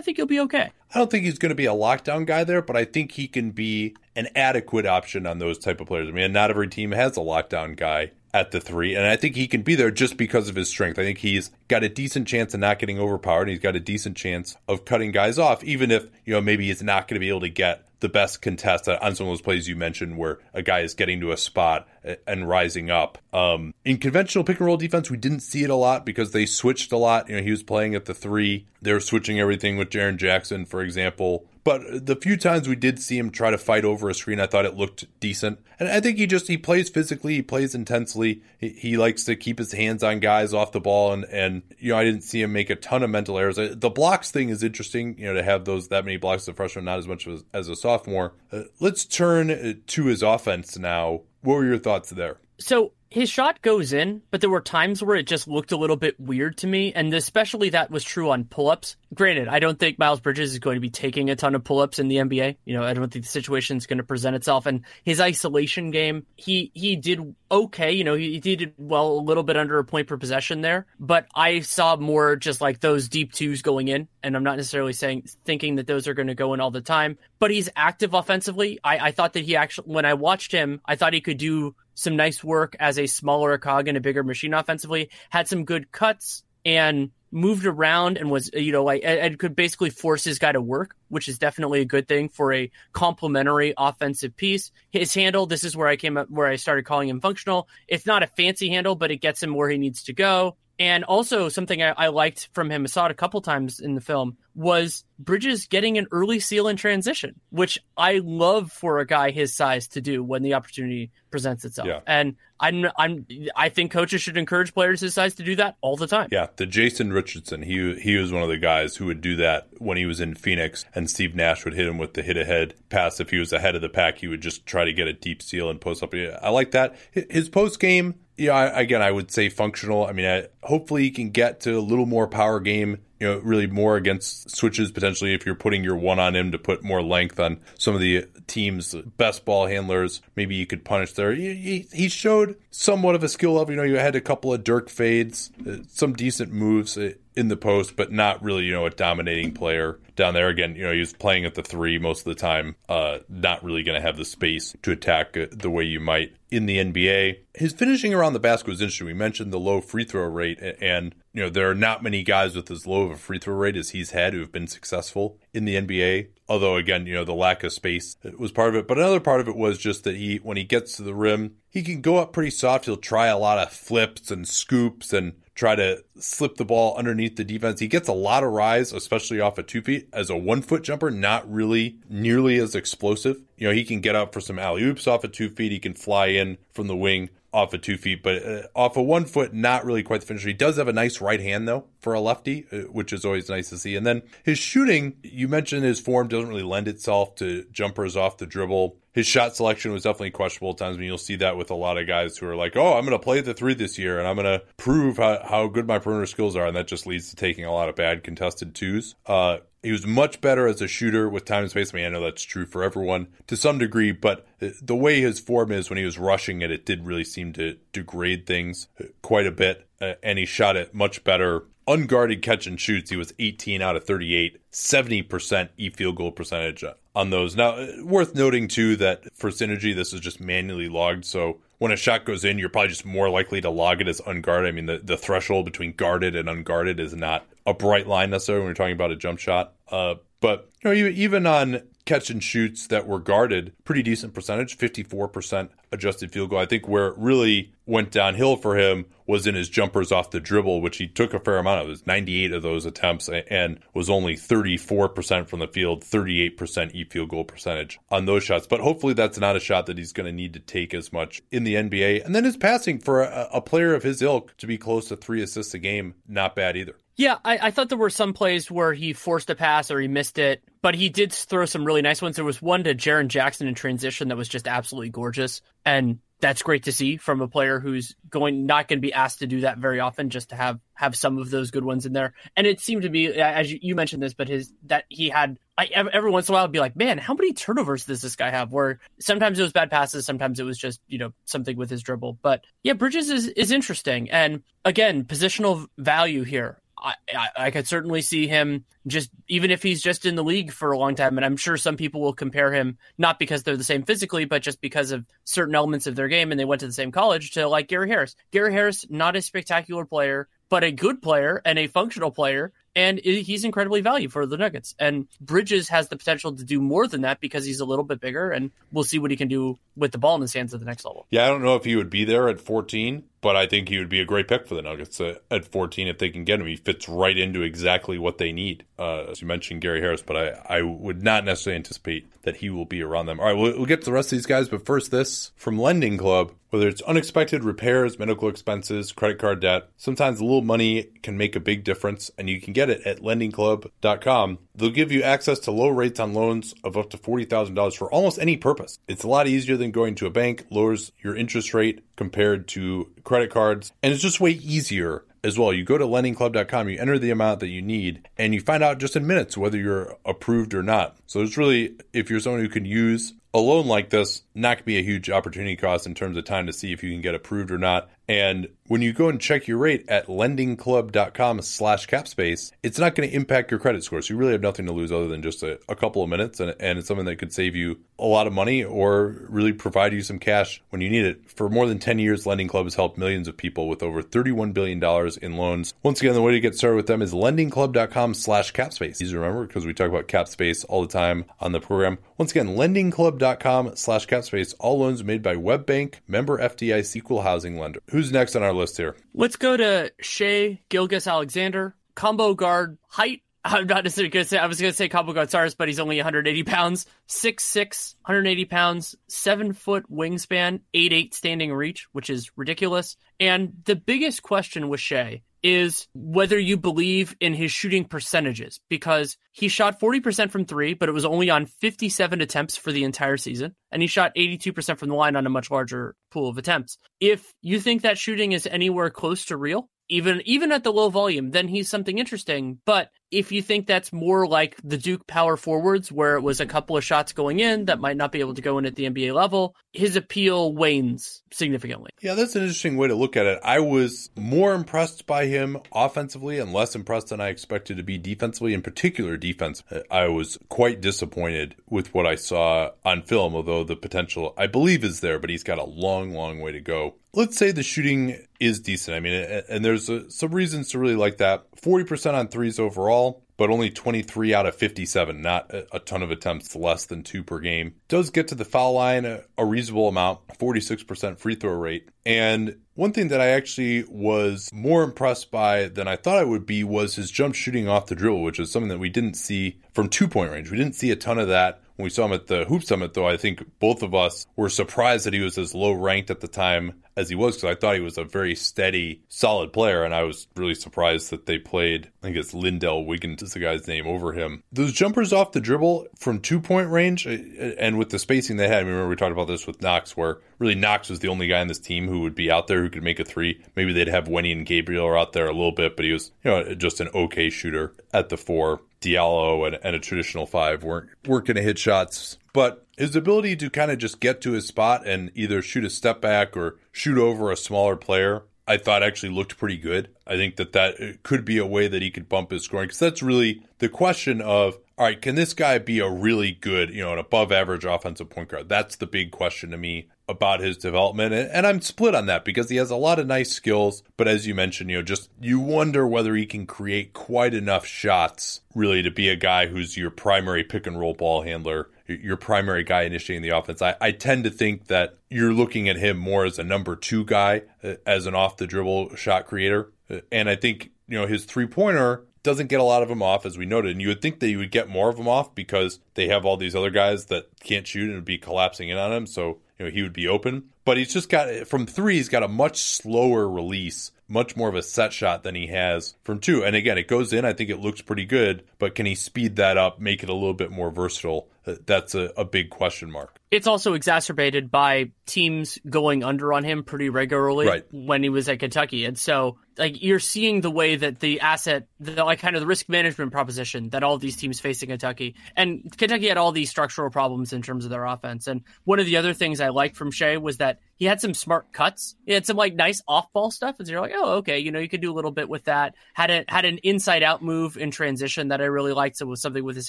think he'll be okay. I don't think he's going to be a lockdown guy there, but I think he can be an adequate option on those type of players. I mean, not every team has a lockdown guy at the three, and I think he can be there just because of his strength. I think he's got a decent chance of not getting overpowered. and He's got a decent chance of cutting guys off, even if you know maybe he's not going to be able to get the best contest on some of those plays you mentioned where a guy is getting to a spot and rising up. Um, in conventional pick and roll defense, we didn't see it a lot because they switched a lot. You know, he was playing at the three. They were switching everything with Jaren Jackson, for example. But the few times we did see him try to fight over a screen, I thought it looked decent. And I think he just he plays physically, he plays intensely. He, he likes to keep his hands on guys off the ball, and and you know I didn't see him make a ton of mental errors. The blocks thing is interesting, you know, to have those that many blocks as a freshman, not as much as, as a sophomore. Uh, let's turn to his offense now. What were your thoughts there? So his shot goes in, but there were times where it just looked a little bit weird to me, and especially that was true on pull-ups. Granted, I don't think Miles Bridges is going to be taking a ton of pull-ups in the NBA. You know, I don't think the situation is going to present itself. And his isolation game, he he did okay. You know, he, he did well a little bit under a point per possession there, but I saw more just like those deep twos going in, and I'm not necessarily saying thinking that those are going to go in all the time. But he's active offensively. I, I thought that he actually, when I watched him, I thought he could do some nice work as a smaller cog in a bigger machine offensively. Had some good cuts and moved around and was you know like and could basically force his guy to work, which is definitely a good thing for a complementary offensive piece. His handle, this is where I came up where I started calling him functional. It's not a fancy handle, but it gets him where he needs to go. And also something I, I liked from him, I saw it a couple times in the film, was Bridges getting an early seal in transition, which I love for a guy his size to do when the opportunity presents itself. Yeah. And I'm I'm I think coaches should encourage players his size to do that all the time. Yeah, the Jason Richardson, he he was one of the guys who would do that when he was in Phoenix, and Steve Nash would hit him with the hit ahead pass. If he was ahead of the pack, he would just try to get a deep seal and post up. I like that. His post game, yeah, I, again, I would say functional. I mean, I, hopefully he can get to a little more power game you know, really more against switches potentially if you're putting your one on him to put more length on some of the team's best ball handlers. Maybe you could punish there. He, he, he showed somewhat of a skill level. You know, you had a couple of Dirk fades, uh, some decent moves uh, in the post, but not really, you know, a dominating player down there. Again, you know, he was playing at the three most of the time, uh, not really going to have the space to attack uh, the way you might in the NBA. His finishing around the basket was interesting. We mentioned the low free throw rate, and you know there are not many guys with as low of a free throw rate as he's had who have been successful in the NBA. Although again, you know the lack of space was part of it, but another part of it was just that he, when he gets to the rim, he can go up pretty soft. He'll try a lot of flips and scoops and try to slip the ball underneath the defense. He gets a lot of rise, especially off of two feet. As a one foot jumper, not really nearly as explosive. You know, he can get up for some alley oops off of two feet. He can fly in from the wing off of two feet, but uh, off of one foot, not really quite the finisher. He does have a nice right hand though for a lefty, uh, which is always nice to see. And then his shooting, you mentioned his form doesn't really lend itself to jumpers off the dribble. His shot selection was definitely questionable at times. I mean, you'll see that with a lot of guys who are like, "Oh, I'm going to play the three this year, and I'm going to prove how, how good my perimeter skills are," and that just leads to taking a lot of bad contested twos. Uh, he was much better as a shooter with time and space. I mean, I know that's true for everyone to some degree, but the way his form is when he was rushing it, it did really seem to degrade things quite a bit. Uh, and he shot it much better. Unguarded catch and shoots, he was 18 out of 38, 70% e field goal percentage on those. Now, uh, worth noting too that for Synergy, this is just manually logged. So when a shot goes in, you're probably just more likely to log it as unguarded. I mean, the, the threshold between guarded and unguarded is not a bright line necessarily when you're talking about a jump shot. Uh, but you know, even on catch and shoots that were guarded, pretty decent percentage, 54% adjusted field goal. I think where it really went downhill for him was in his jumpers off the dribble, which he took a fair amount of. It was 98 of those attempts and was only 34% from the field, 38% e field goal percentage on those shots. But hopefully that's not a shot that he's going to need to take as much in the NBA. And then his passing for a, a player of his ilk to be close to three assists a game, not bad either. Yeah, I, I, thought there were some plays where he forced a pass or he missed it, but he did throw some really nice ones. There was one to Jaren Jackson in transition that was just absolutely gorgeous. And that's great to see from a player who's going not going to be asked to do that very often just to have have some of those good ones in there and it seemed to be as you, mentioned this but his that he had I, every once in a while I'd be like man how many turnovers does this guy have where sometimes it was bad passes sometimes it was just you know something with his dribble but yeah Bridges is is interesting and again positional value here I, I, could certainly see him just even if he's just in the league for a long time, and I'm sure some people will compare him not because they're the same physically, but just because of certain elements of their game and they went to the same college to like Gary Harris. Gary Harris, not a spectacular player, but a good player and a functional player and he's incredibly valued for the Nuggets. And Bridges has the potential to do more than that because he's a little bit bigger, and we'll see what he can do with the ball in his hands at the next level. Yeah, I don't know if he would be there at 14, but I think he would be a great pick for the Nuggets at 14 if they can get him. He fits right into exactly what they need. Uh, as you mentioned, Gary Harris, but I, I would not necessarily anticipate that he will be around them. All right, we'll, we'll get to the rest of these guys, but first, this from Lending Club. Whether it's unexpected repairs, medical expenses, credit card debt, sometimes a little money can make a big difference, and you can get it at lendingclub.com. They'll give you access to low rates on loans of up to $40,000 for almost any purpose. It's a lot easier than going to a bank, lowers your interest rate compared to credit cards, and it's just way easier as well. You go to lendingclub.com, you enter the amount that you need, and you find out just in minutes whether you're approved or not. So it's really, if you're someone who can use a loan like this not going to be a huge opportunity cost in terms of time to see if you can get approved or not. And when you go and check your rate at lendingclub.com slash capspace, it's not going to impact your credit score. So you really have nothing to lose other than just a, a, couple of minutes. And, and it's something that could save you a lot of money or really provide you some cash when you need it. For more than 10 years, Lending Club has helped millions of people with over $31 billion in loans. Once again, the way to get started with them is lendingclub.com slash capspace. Easy to remember because we talk about capspace all the time on the program. Once again, lendingclub.com slash capspace. All loans made by WebBank, member FDIC equal housing lender. Who's next on our list here? Let's go to Shai Gilgeous-Alexander, combo guard, height. I'm not necessarily going to say, I was going to say combo guard stars, but he's only 180 pounds, 6'6, 180 pounds, 7 foot wingspan, 8'8 standing reach, which is ridiculous. And the biggest question with Shai is whether you believe in his shooting percentages because he shot 40% from three, but it was only on 57 attempts for the entire season. And he shot 82% from the line on a much larger pool of attempts. If you think that shooting is anywhere close to real, even even at the low volume, then he's something interesting. But if you think that's more like the Duke power forwards, where it was a couple of shots going in that might not be able to go in at the NBA level, his appeal wanes significantly. Yeah, that's an interesting way to look at it. I was more impressed by him offensively and less impressed than I expected to be defensively, in particular defense. I was quite disappointed with what I saw on film, although the potential I believe is there, but he's got a long, long way to go let's say the shooting is decent. I mean, and there's a, some reasons to really like that. 40% on threes overall, but only 23 out of 57, not a, a, ton of attempts, less than two per game. Does get to the foul line a, a reasonable amount, 46% free throw rate. And one thing that I actually was more impressed by than I thought I would be was his jump shooting off the dribble, which is something that we didn't see from two point range. We didn't see a ton of that when we saw him at the Hoop Summit, though, I think both of us were surprised that he was as low ranked at the time as he was because I thought he was a very steady, solid player, and I was really surprised that they played. I think it's Lindell Wigginton is the guy's name over him. Those jumpers off the dribble from two point range, uh, and with the spacing they had. I remember we talked about this with Knox, where really Knox was the only guy on this team who would be out there who could make a three. Maybe they'd have Wenyen Gabriel out there a little bit, but he was you know just an okay shooter at the four. Diallo and, and a traditional five weren't weren't going to hit shots, but his ability to kind of just get to his spot and either shoot a step back or shoot over a smaller player I thought actually looked pretty good. I think that that uh, could be a way that he could bump his scoring because that's really the question of all right, can this guy be a really good, you know, an above average offensive point guard? That's the big question to me about his development. And I'm split on that because he has a lot of nice skills. But as you mentioned, you know, just you wonder whether he can create quite enough shots really to be a guy who's your primary pick and roll ball handler, your primary guy initiating the offense. I, I tend to think that you're looking at him more as a number two guy, uh, as an off the dribble shot creator. Uh, and I think, you know, his three pointer doesn't get a lot of them off, as we noted. And you would think that you would get more of them off because they have all these other guys that can't shoot and would be collapsing in on him. So, you know, he would be open. But he's just got, from three, he's got a much slower release, much more of a set shot than he has from two. And again, it goes in. I think it looks pretty good. But can he speed that up, make it a little bit more versatile? That's a, a big question mark. It's also exacerbated by teams going under on him pretty regularly right. when he was at Kentucky. And so like you're seeing the way that the asset, the like kind of the risk management proposition that all these teams face in Kentucky, and Kentucky had all these structural problems in terms of their offense. And one of the other things I liked from Shai was that he had some smart cuts. He had some like nice off ball stuff, and so you're like, oh, okay, you know, you could do a little bit with that. Had a had an inside out move in transition that I really liked. So it was something with his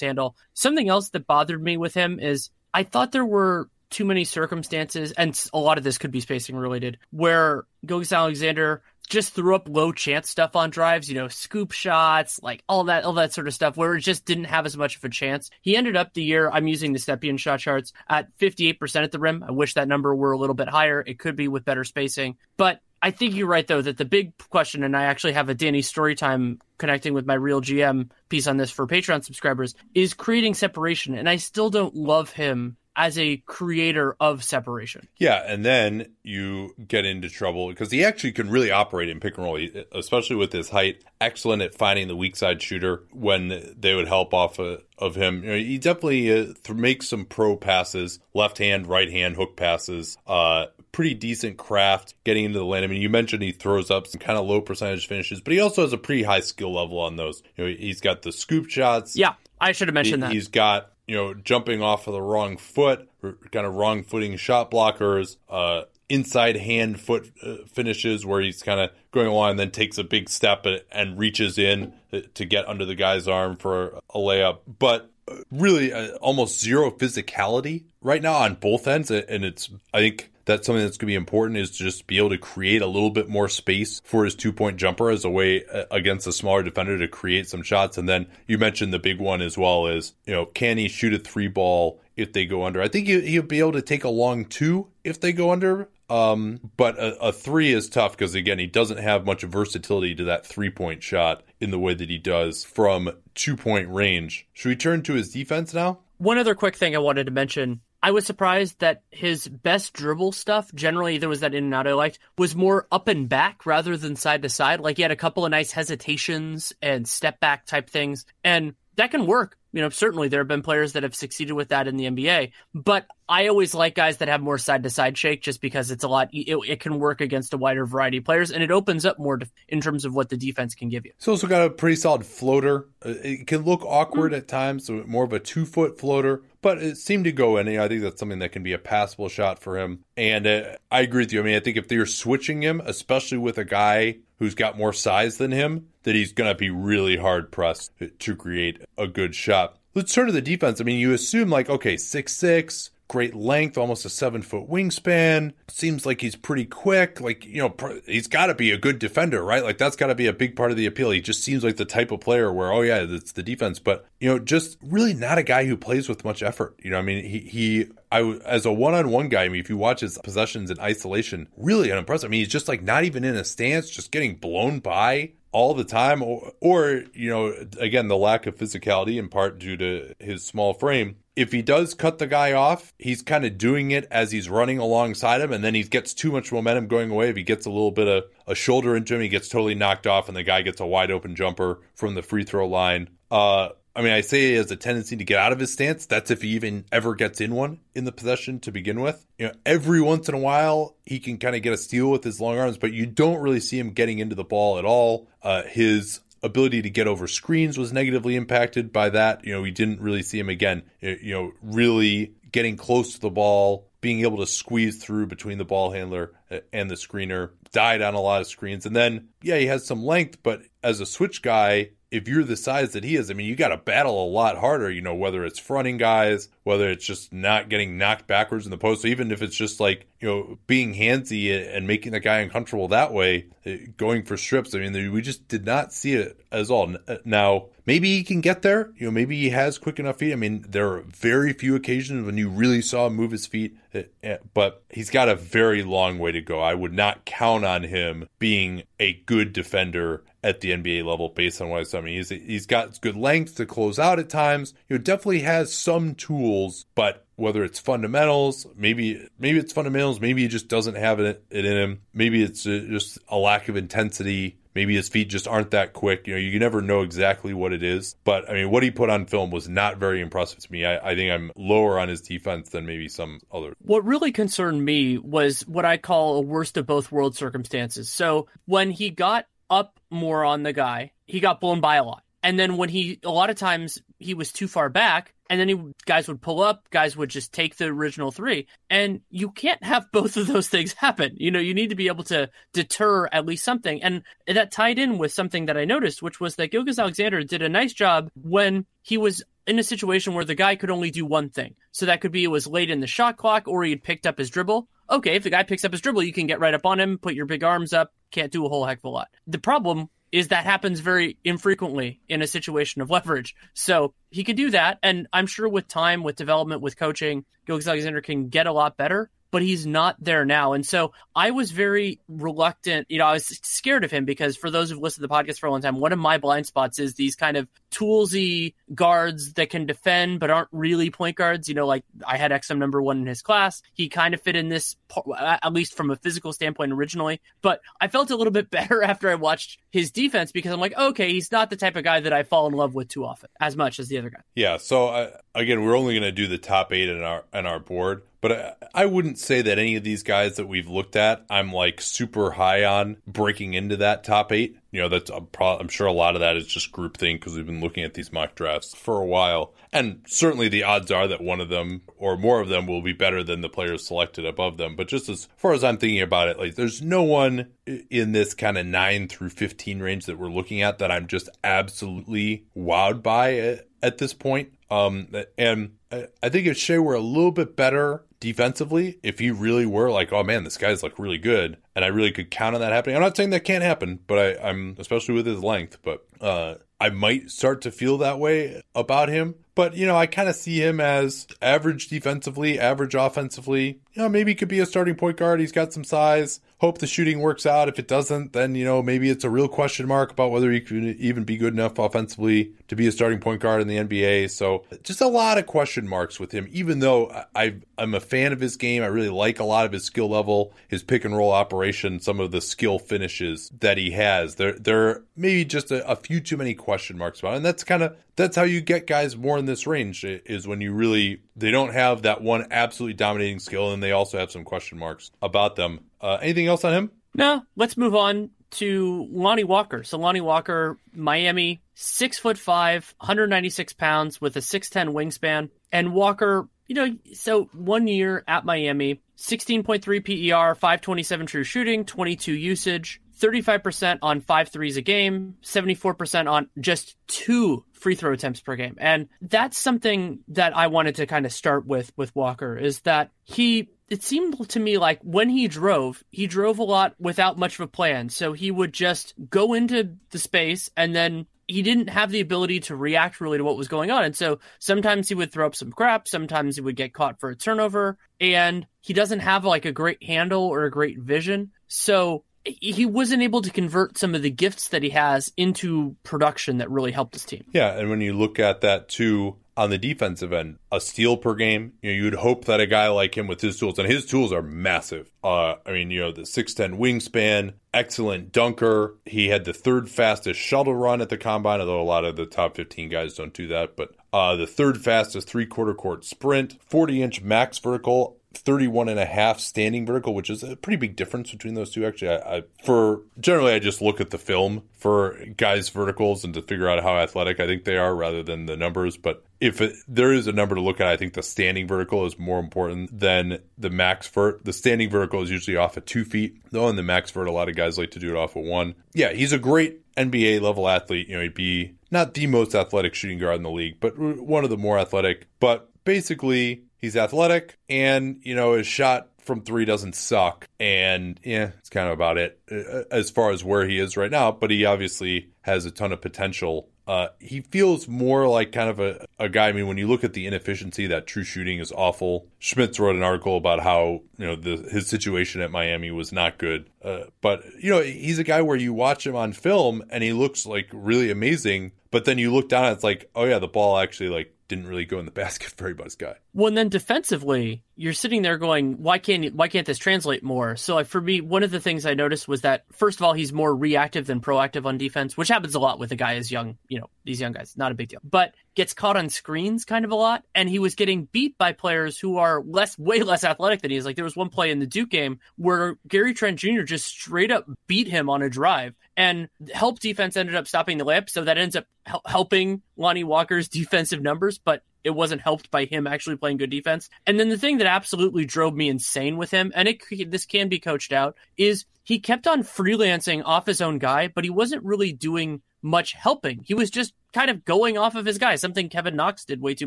handle. Something else that bothered me with him is I thought there were too many circumstances, and a lot of this could be spacing related, where Gilgeous-Alexander just threw up low chance stuff on drives, you know, scoop shots, like all that, all that sort of stuff, where it just didn't have as much of a chance. He ended up the year, I'm using the Stepien shot charts, at 58% at the rim. I wish that number were a little bit higher. It could be with better spacing. But I think you're right, though, that the big question, and I actually have a Danny Storytime connecting with my RealGM piece on this for Patreon subscribers, is creating separation. And I still don't love him as a creator of separation. Yeah, and then you get into trouble because he actually can really operate in pick and roll, especially with his height. Excellent at finding the weak side shooter when they would help off uh, of him. You know, he definitely uh, makes some pro passes, left hand, right hand hook passes. Uh, pretty decent craft getting into the lane. I mean, you mentioned he throws up some kind of low percentage finishes, but he also has a pretty high skill level on those. You know, he's got the scoop shots. Yeah, I should have mentioned he, that. He's got you know, jumping off of the wrong foot, kind of wrong footing shot blockers, uh, inside hand foot uh, finishes where he's kind of going along and then takes a big step and reaches in to get under the guy's arm for a layup. But uh, really, uh, almost zero physicality right now on both ends. And it's, I think, that's something that's going to be important is to just be able to create a little bit more space for his two point jumper as a way uh, against a smaller defender to create some shots. And then you mentioned the big one as well is, you know, can he shoot a three ball if they go under? I think he'll be able to take a long two if they go under. Um, but a, a three is tough because again, he doesn't have much versatility to that three point shot in the way that he does from two point range. Should we turn to his defense now? One other quick thing I wanted to mention I was surprised that his best dribble stuff, generally there was that in and out I liked, was more up and back rather than side to side. Like he had a couple of nice hesitations and step back type things. And that can work. You know, certainly there have been players that have succeeded with that in the NBA, but I always like guys that have more side to side shake just because it's a lot, it, it, can work against a wider variety of players and it opens up more to, in terms of what the defense can give you. It's also got a pretty solid floater. Uh, it can look awkward mm-hmm. at times, so more of a two foot floater, but it seemed to go in. I think that's something that can be a passable shot for him. And uh, I agree with you. I mean, I think if they're switching him, especially with a guy who's got more size than him, that he's going to be really hard pressed to create a good shot. Let's turn to the defense. I mean, you assume like, okay, six six, great length, almost a seven foot wingspan. Seems like he's pretty quick. Like, you know, he's got to be a good defender, right? Like, that's got to be a big part of the appeal. He just seems like the type of player where, oh, yeah, it's the defense. But, you know, just really not a guy who plays with much effort. You know, I mean, he, he, I, as a one on one guy, I mean, if you watch his possessions in isolation, really unimpressive. I mean, he's just like not even in a stance, just getting blown by all the time or, or you know again the lack of physicality in part due to his small frame if he does cut the guy off he's kind of doing it as he's running alongside him and then he gets too much momentum going away if he gets a little bit of a shoulder into him he gets totally knocked off and the guy gets a wide open jumper from the free throw line uh I mean, I say he has a tendency to get out of his stance. That's if he even ever gets in one in the possession to begin with. You know, every once in a while, he can kind of get a steal with his long arms, but you don't really see him getting into the ball at all. Uh, his ability to get over screens was negatively impacted by that. You know, we didn't really see him again, eh, you know, really getting close to the ball being able to squeeze through between the ball handler eh, and the screener, died on a lot of screens. And then, yeah, he has some length, but as a switch guy, if you're the size that he is, I mean, you got to battle a lot harder, you know, whether it's fronting guys, whether it's just not getting knocked backwards in the post. So even if it's just like, you know, being handsy and making the guy uncomfortable that way, eh, going for strips, I mean, we just did not see it as all. Uh, now, maybe he can get there. You know, maybe he has quick enough feet. I mean, there are very few occasions when you really saw him move his feet, eh, eh, but he's got a very long way to go. I would not count on him being a good defender at the NBA level based on what I saw. I mean, he's he's got good length to close out at times. You know, definitely has some tools, but whether it's fundamentals, maybe maybe it's fundamentals, maybe he just doesn't have it, it in him. Maybe it's just a lack of intensity. Maybe his feet just aren't that quick. You know, you never know exactly what it is. But I mean, what he put on film was not very impressive to me. I, I think I'm lower on his defense than maybe some other. What really concerned me was what I call a worst of both world circumstances. So when he got up more on the guy, he got blown by a lot. And then when he, a lot of times he was too far back, and then he, guys would pull up, guys would just take the original three. And you can't have both of those things happen. You know, you need to be able to deter at least something. And that tied in with something that I noticed, which was that Gilgeous-Alexander did a nice job when he was in a situation where the guy could only do one thing. So that could be it was late in the shot clock or he had picked up his dribble. Okay, if the guy picks up his dribble, you can get right up on him, put your big arms up, can't do a whole heck of a lot. The problem is that happens very infrequently in a situation of leverage. So he can do that. And I'm sure with time, with development, with coaching, Gilgeous-Alexander can get a lot better but he's not there now. And so I was very reluctant. You know, I was scared of him because for those who've listened to the podcast for a long time, one of my blind spots is these kind of toolsy guards that can defend but aren't really point guards. You know, like I had Exum number one in his class. He kind of fit in this, at least from a physical standpoint originally. But I felt a little bit better after I watched his defense because I'm like, okay, he's not the type of guy that I fall in love with too often as much as the other guy. Yeah. So uh, again, we're only going to do the top eight in our in our board. But I, wouldn't say that any of these guys that we've looked at, I'm like super high on breaking into that top eight. You know, that's I'm, pro- I'm sure a lot of that is just groupthink because we've been looking at these mock drafts for a while, and certainly the odds are that one of them or more of them will be better than the players selected above them. But just as far as I'm thinking about it, like there's no one in this kind of nine through fifteen range that we're looking at that I'm just absolutely wowed by at, at this point. Um, and I think if Shai were a little bit better defensively, if he really were like, oh man, this guy's like really good, and I really could count on that happening. I'm not saying that can't happen, but I, am especially with his length, but uh, I might start to feel that way about him. But you know, I kind of see him as average defensively, average offensively. You know, maybe he could be a starting point guard. He's got some size hope the shooting works out. If it doesn't, then you know maybe it's a real question mark about whether he could even be good enough offensively to be a starting point guard in the NBA. So just a lot of question marks with him. Even though I I'm a fan of his game, I really like a lot of his skill level, his pick and roll operation, some of the skill finishes that he has. There there are maybe just a, a few too many question marks about, it. and that's kind of that's how you get guys more in this range is when you really they don't have that one absolutely dominating skill and they also have some question marks about them. Uh, anything else on him? No let's move on to lonnie walker. So lonnie walker miami six foot five 196 pounds with a 610 wingspan. And walker you know so one year at miami 16.3 per 527 true shooting 22 usage 35% on five threes a game, 74% on just two free throw attempts per game. And that's something that I wanted to kind of start with with Walker is that he it seemed to me like when he drove, he drove a lot without much of a plan. So he would just go into the space and then he didn't have the ability to react really to what was going on. And so sometimes he would throw up some crap, sometimes he would get caught for a turnover, and he doesn't have like a great handle or a great vision. So he wasn't able to convert some of the gifts that he has into production that really helped his team. Yeah, and when you look at that too on the defensive end, a steal per game, you know, you'd hope that a guy like him with his tools, and his tools are massive. Uh, I mean, you know, the 6'10 wingspan, excellent dunker. He had the third fastest shuttle run at the combine, although a lot of the top 15 guys don't do that. But uh, the third fastest three quarter court sprint, 40 inch max vertical 31 and a half standing vertical, which is a pretty big difference between those two. Actually, I, I, for generally, I just look at the film for guys' verticals and to figure out how athletic I think they are rather than the numbers. But if it, there is a number to look at, I think the standing vertical is more important than the max vert. The standing vertical is usually off at two feet, though, and the max vert, a lot of guys like to do it off of one. Yeah, he's a great NBA level athlete. You know, he'd be not the most athletic shooting guard in the league, but one of the more athletic. But basically, he's athletic and, you know, his shot from three doesn't suck. And yeah, it's kind of about it uh, as far as where he is right now. But he obviously has a ton of potential. Uh, he feels more like kind of a, a guy. I mean, when you look at the inefficiency, that true shooting is awful. Schmitz wrote an article about how you know the, his situation at Miami was not good. Uh, but you know, he's a guy where you watch him on film and he looks like really amazing. But then you look down, and it's like, oh yeah, the ball actually like didn't really go in the basket for everybody's guy. Well, and then defensively, you're sitting there going, why can't why can't this translate more? So like, for me, one of the things I noticed was that first of all, he's more reactive than proactive on defense, which happens a lot with a guy as young, you know, these young guys, not a big deal. But gets caught on screens kind of a lot, and he was getting beat by players who are less, way less athletic than he is. Like there was one play in the Duke game where Gary Trent Jr. just straight up beat him on a drive, and help defense ended up stopping the layup, so that ends up helping Lonnie Walker's defensive numbers, but it wasn't helped by him actually playing good defense. And then the thing that absolutely drove me insane with him, and it this can be coached out, is he kept on freelancing off his own guy, but he wasn't really doing much helping. He was just kind of going off of his guy, something Kevin Knox did way too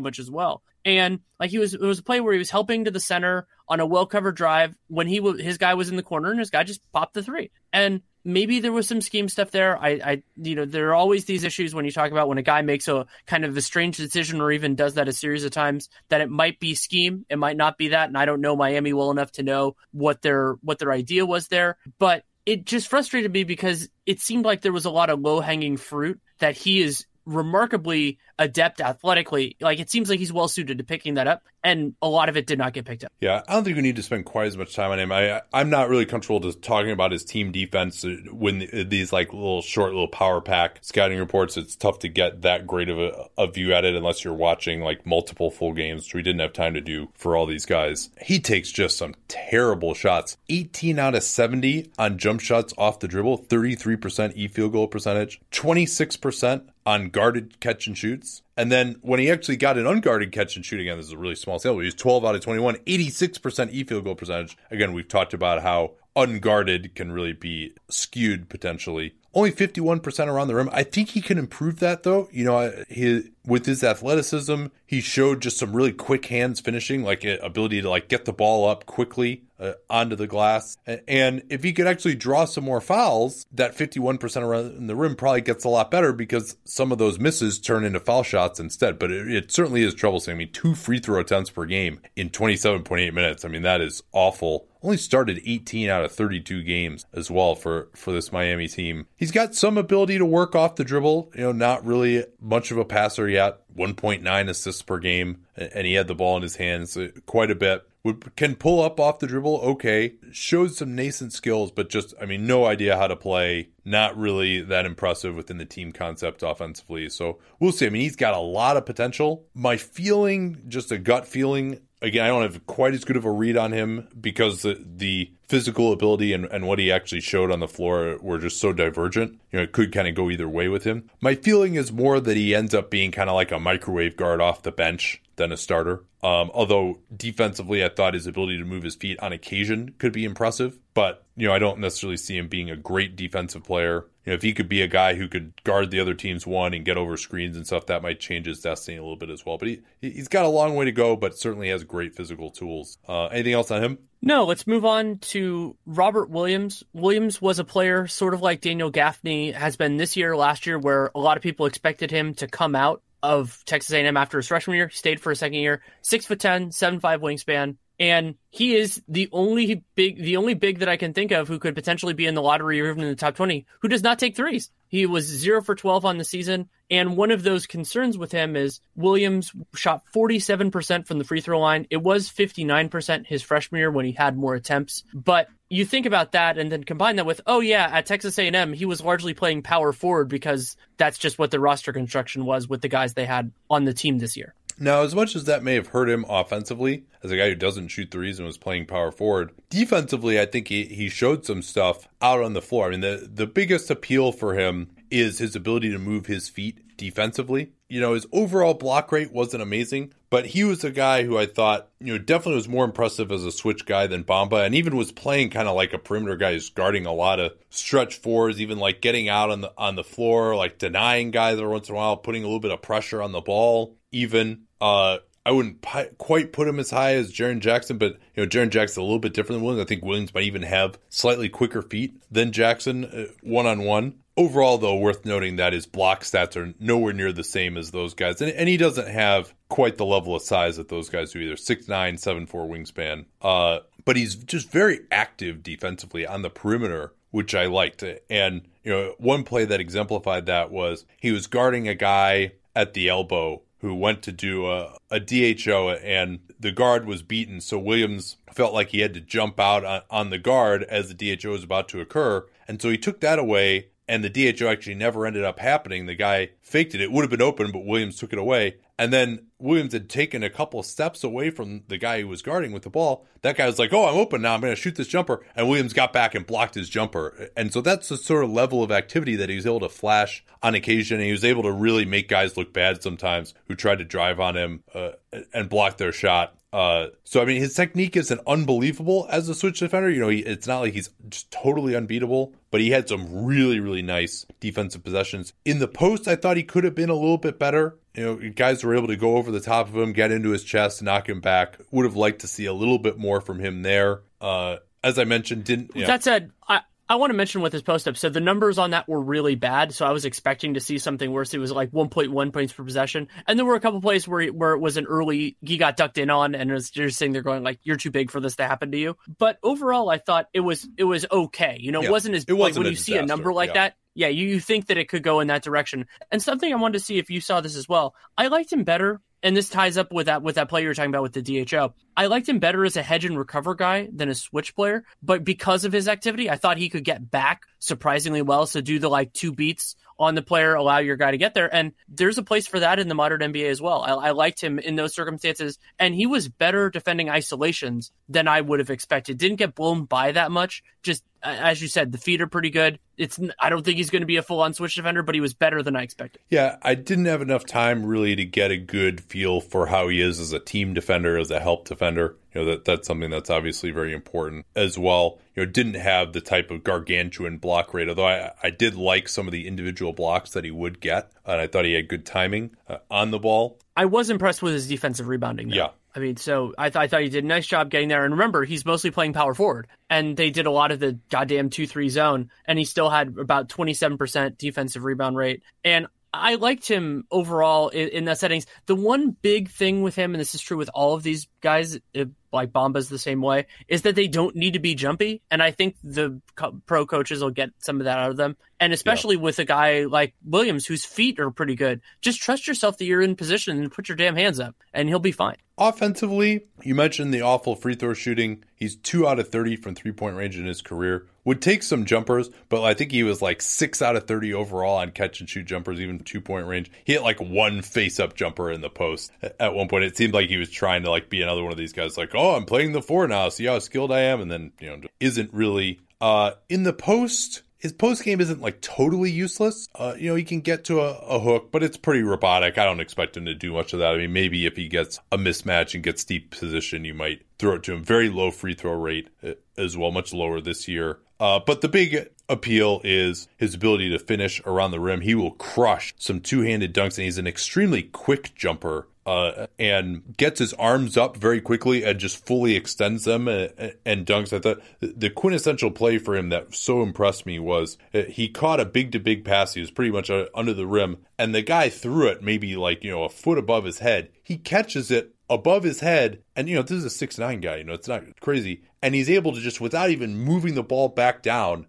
much as well. And like he was, it was a play where he was helping to the center on a well covered drive when he his guy was in the corner and his guy just popped the three. And maybe there was some scheme stuff there. I, I, you know, there are always these issues when you talk about when a guy makes a kind of a strange decision or even does that a series of times that it might be scheme, it might not be that, and I don't know Miami well enough to know what their what their idea was there, but it just frustrated me because it seemed like there was a lot of low hanging fruit that he is remarkably adept athletically. Like it seems like he's well suited to picking that up, and a lot of it did not get picked up. Yeah, I don't think we need to spend quite as much time on him. I I'm not really comfortable just talking about his team defense when these like little short little power pack scouting reports. It's tough to get that great of a, a view at it unless you're watching like multiple full games, which we didn't have time to do for all these guys. He takes just some terrible shots. 18 out of 70 on jump shots off the dribble, 33% e field goal percentage, 26% on guarded catch and shoots. And then when he actually got an unguarded catch and shoot again, this is a really small sample. He was 12 out of 21, 86% e field goal percentage. Again, we've talked about how unguarded can really be skewed potentially. Only 51% around the rim. I think he can improve that though. You know, uh, his, with his athleticism, he showed just some really quick hands finishing, like ability to like get the ball up quickly uh, onto the glass. And if he could actually draw some more fouls, that 51% around the rim probably gets a lot better because some of those misses turn into foul shots instead. But it, it certainly is troublesome. I mean, two free throw attempts per game in 27.8 minutes. I mean, that is awful. Only started 18 out of 32 games as well for, for this Miami team. He's got some ability to work off the dribble, you know, not really much of a passer yet. 1.9 assists per game, and he had the ball in his hands uh, quite a bit would can pull up off the dribble, okay. Showed some nascent skills, but just I mean, no idea how to play. Not really that impressive within the team concept offensively. So we'll see. I mean, he's got a lot of potential. My feeling, just a gut feeling. Again, I don't have quite as good of a read on him because the, the physical ability and, and what he actually showed on the floor were just so divergent. You know, it could kind of go either way with him. My feeling is more that he ends up being kind of like a microwave guard off the bench than a starter. Um, although defensively, I thought his ability to move his feet on occasion could be impressive, but you know, I don't necessarily see him being a great defensive player. You know, if he could be a guy who could guard the other team's one and get over screens and stuff, that might change his destiny a little bit as well. But he he's got a long way to go, but certainly has great physical tools. Uh, anything else on him? No, let's move on to Robert Williams. Williams was a player sort of like Daniel Gafford has been this year, last year, where a lot of people expected him to come out of Texas A&M after his freshman year. He stayed for a second year. Six foot ten, seven five wingspan, and he is the only big, the only big that I can think of who could potentially be in the lottery or even in the top twenty who does not take threes. He was zero for twelve on the season, and one of those concerns with him is Williams shot forty seven percent from the free throw line. It was fifty nine percent his freshman year when he had more attempts, but you think about that and then combine that with oh yeah at texas a&m he was largely playing power forward because that's just what the roster construction was with the guys they had on the team this year Now, as much as that may have hurt him offensively, as a guy who doesn't shoot threes and was playing power forward, defensively, I think he, he showed some stuff out on the floor. I mean, the, the biggest appeal for him is his ability to move his feet defensively. You know, his overall block rate wasn't amazing, but he was a guy who I thought, you know, definitely was more impressive as a switch guy than Bamba and even was playing kind of like a perimeter guy who's guarding a lot of stretch fours, even like getting out on the on the floor, like denying guys every once in a while, putting a little bit of pressure on the ball, even uh I wouldn't pi- quite put him as high as Jaren Jackson, but you know, Jaren Jackson's a little bit different than Williams. I think Williams might even have slightly quicker feet than Jackson one on one. Overall, though, worth noting that his block stats are nowhere near the same as those guys. And, and he doesn't have quite the level of size that those guys do either 6'9, 7'4 wingspan. Uh, but he's just very active defensively on the perimeter, which I liked. And, you know, one play that exemplified that was he was guarding a guy at the elbow who went to do a, a DHO and the guard was beaten. So Williams felt like he had to jump out on, on the guard as the DHO was about to occur. And so he took that away and the DHO actually never ended up happening. The guy faked it. It would have been open, but Williams took it away. And then Williams had taken a couple steps away from the guy who was guarding with the ball. That guy was like, "Oh, I'm open now. I'm going to shoot this jumper." And Williams got back and blocked his jumper. And so that's the sort of level of activity that he was able to flash on occasion. And he was able to really make guys look bad sometimes who tried to drive on him uh, and block their shot. Uh, so I mean, his technique isn't unbelievable as a switch defender. You know, he, it's not like he's just totally unbeatable, but he had some really, really nice defensive possessions in the post. I thought he could have been a little bit better. You know, guys were able to go over the top of him, get into his chest, knock him back. Would have liked to see a little bit more from him there. Uh, as I mentioned, didn't. That said, I, I want to mention with his post up. So the numbers on that were really bad. So I was expecting to see something worse. It was like 1.1 points per possession, and there were a couple plays where where it was an early he got ducked in on, and it was just sitting there going like, "You're too big for this to happen to you." But overall, I thought it was it was okay. You know, yeah. it wasn't as it wasn't like when you disaster. see a number like yeah. that. Yeah, you, you think that it could go in that direction. And something I wanted to see if you saw this as well. I liked him better and this ties up with that with that player you're talking about with the DHO. I liked him better as a hedge and recover guy than a switch player, but because of his activity, I thought he could get back surprisingly well. So do the like two beats on the player, allow your guy to get there. And there's a place for that in the modern NBA as well. I, I liked him in those circumstances, and he was better defending isolations than I would have expected. Didn't get blown by that much. Just as you said, the feet are pretty good. It's I don't think he's going to be a full on switch defender, but he was better than I expected. Yeah, I didn't have enough time really to get a good feel for how he is as a team defender, as a help defender. You know that that's something that's obviously very important as well. You know, didn't have the type of gargantuan block rate, although I I did like some of the individual blocks that he would get, and I thought he had good timing uh, on the ball. I was impressed with his defensive rebounding. Though. Yeah, I mean, so I, th- I thought he did a nice job getting there. And remember, he's mostly playing power forward, and they did a lot of the goddamn two three zone, and he still had about twenty seven percent defensive rebound rate. And I liked him overall in, in that settings. The one big thing with him, and this is true with all of these guys, it, like Bamba's the same way, is that they don't need to be jumpy. And I think the co- pro coaches will get some of that out of them. And especially yeah. with a guy like Williams, whose feet are pretty good, just trust yourself that you're in position and put your damn hands up, and he'll be fine. Offensively, you mentioned the awful free throw shooting. He's two out of 30 from three point range in his career. Would take some jumpers, but I think he was like six out of 30 overall on catch and shoot jumpers, even two point range. He hit like one face up jumper in the post at one point. It seemed like he was trying to like be another one of these guys, like, oh, I'm playing the four now. See how skilled I am. And then, you know, isn't really. Uh, in the post, his post game isn't like totally useless. Uh, you know, he can get to a, a, hook, but it's pretty robotic. I don't expect him to do much of that. I mean, maybe if he gets a mismatch and gets deep position, you might throw it to him. Very low free throw rate uh, as well, much lower this year. Uh, but the big appeal is his ability to finish around the rim. He will crush some two handed dunks, and he's an extremely quick jumper uh, and gets his arms up very quickly and just fully extends them and, and, dunks. I thought the quintessential play for him that so impressed me was uh, he caught a big to big pass. He was pretty much uh, under the rim, and the guy threw it maybe like you know a foot above his head. He catches it above his head, and you know this is a six nine guy. You know it's not crazy, and he's able to just without even moving the ball back down,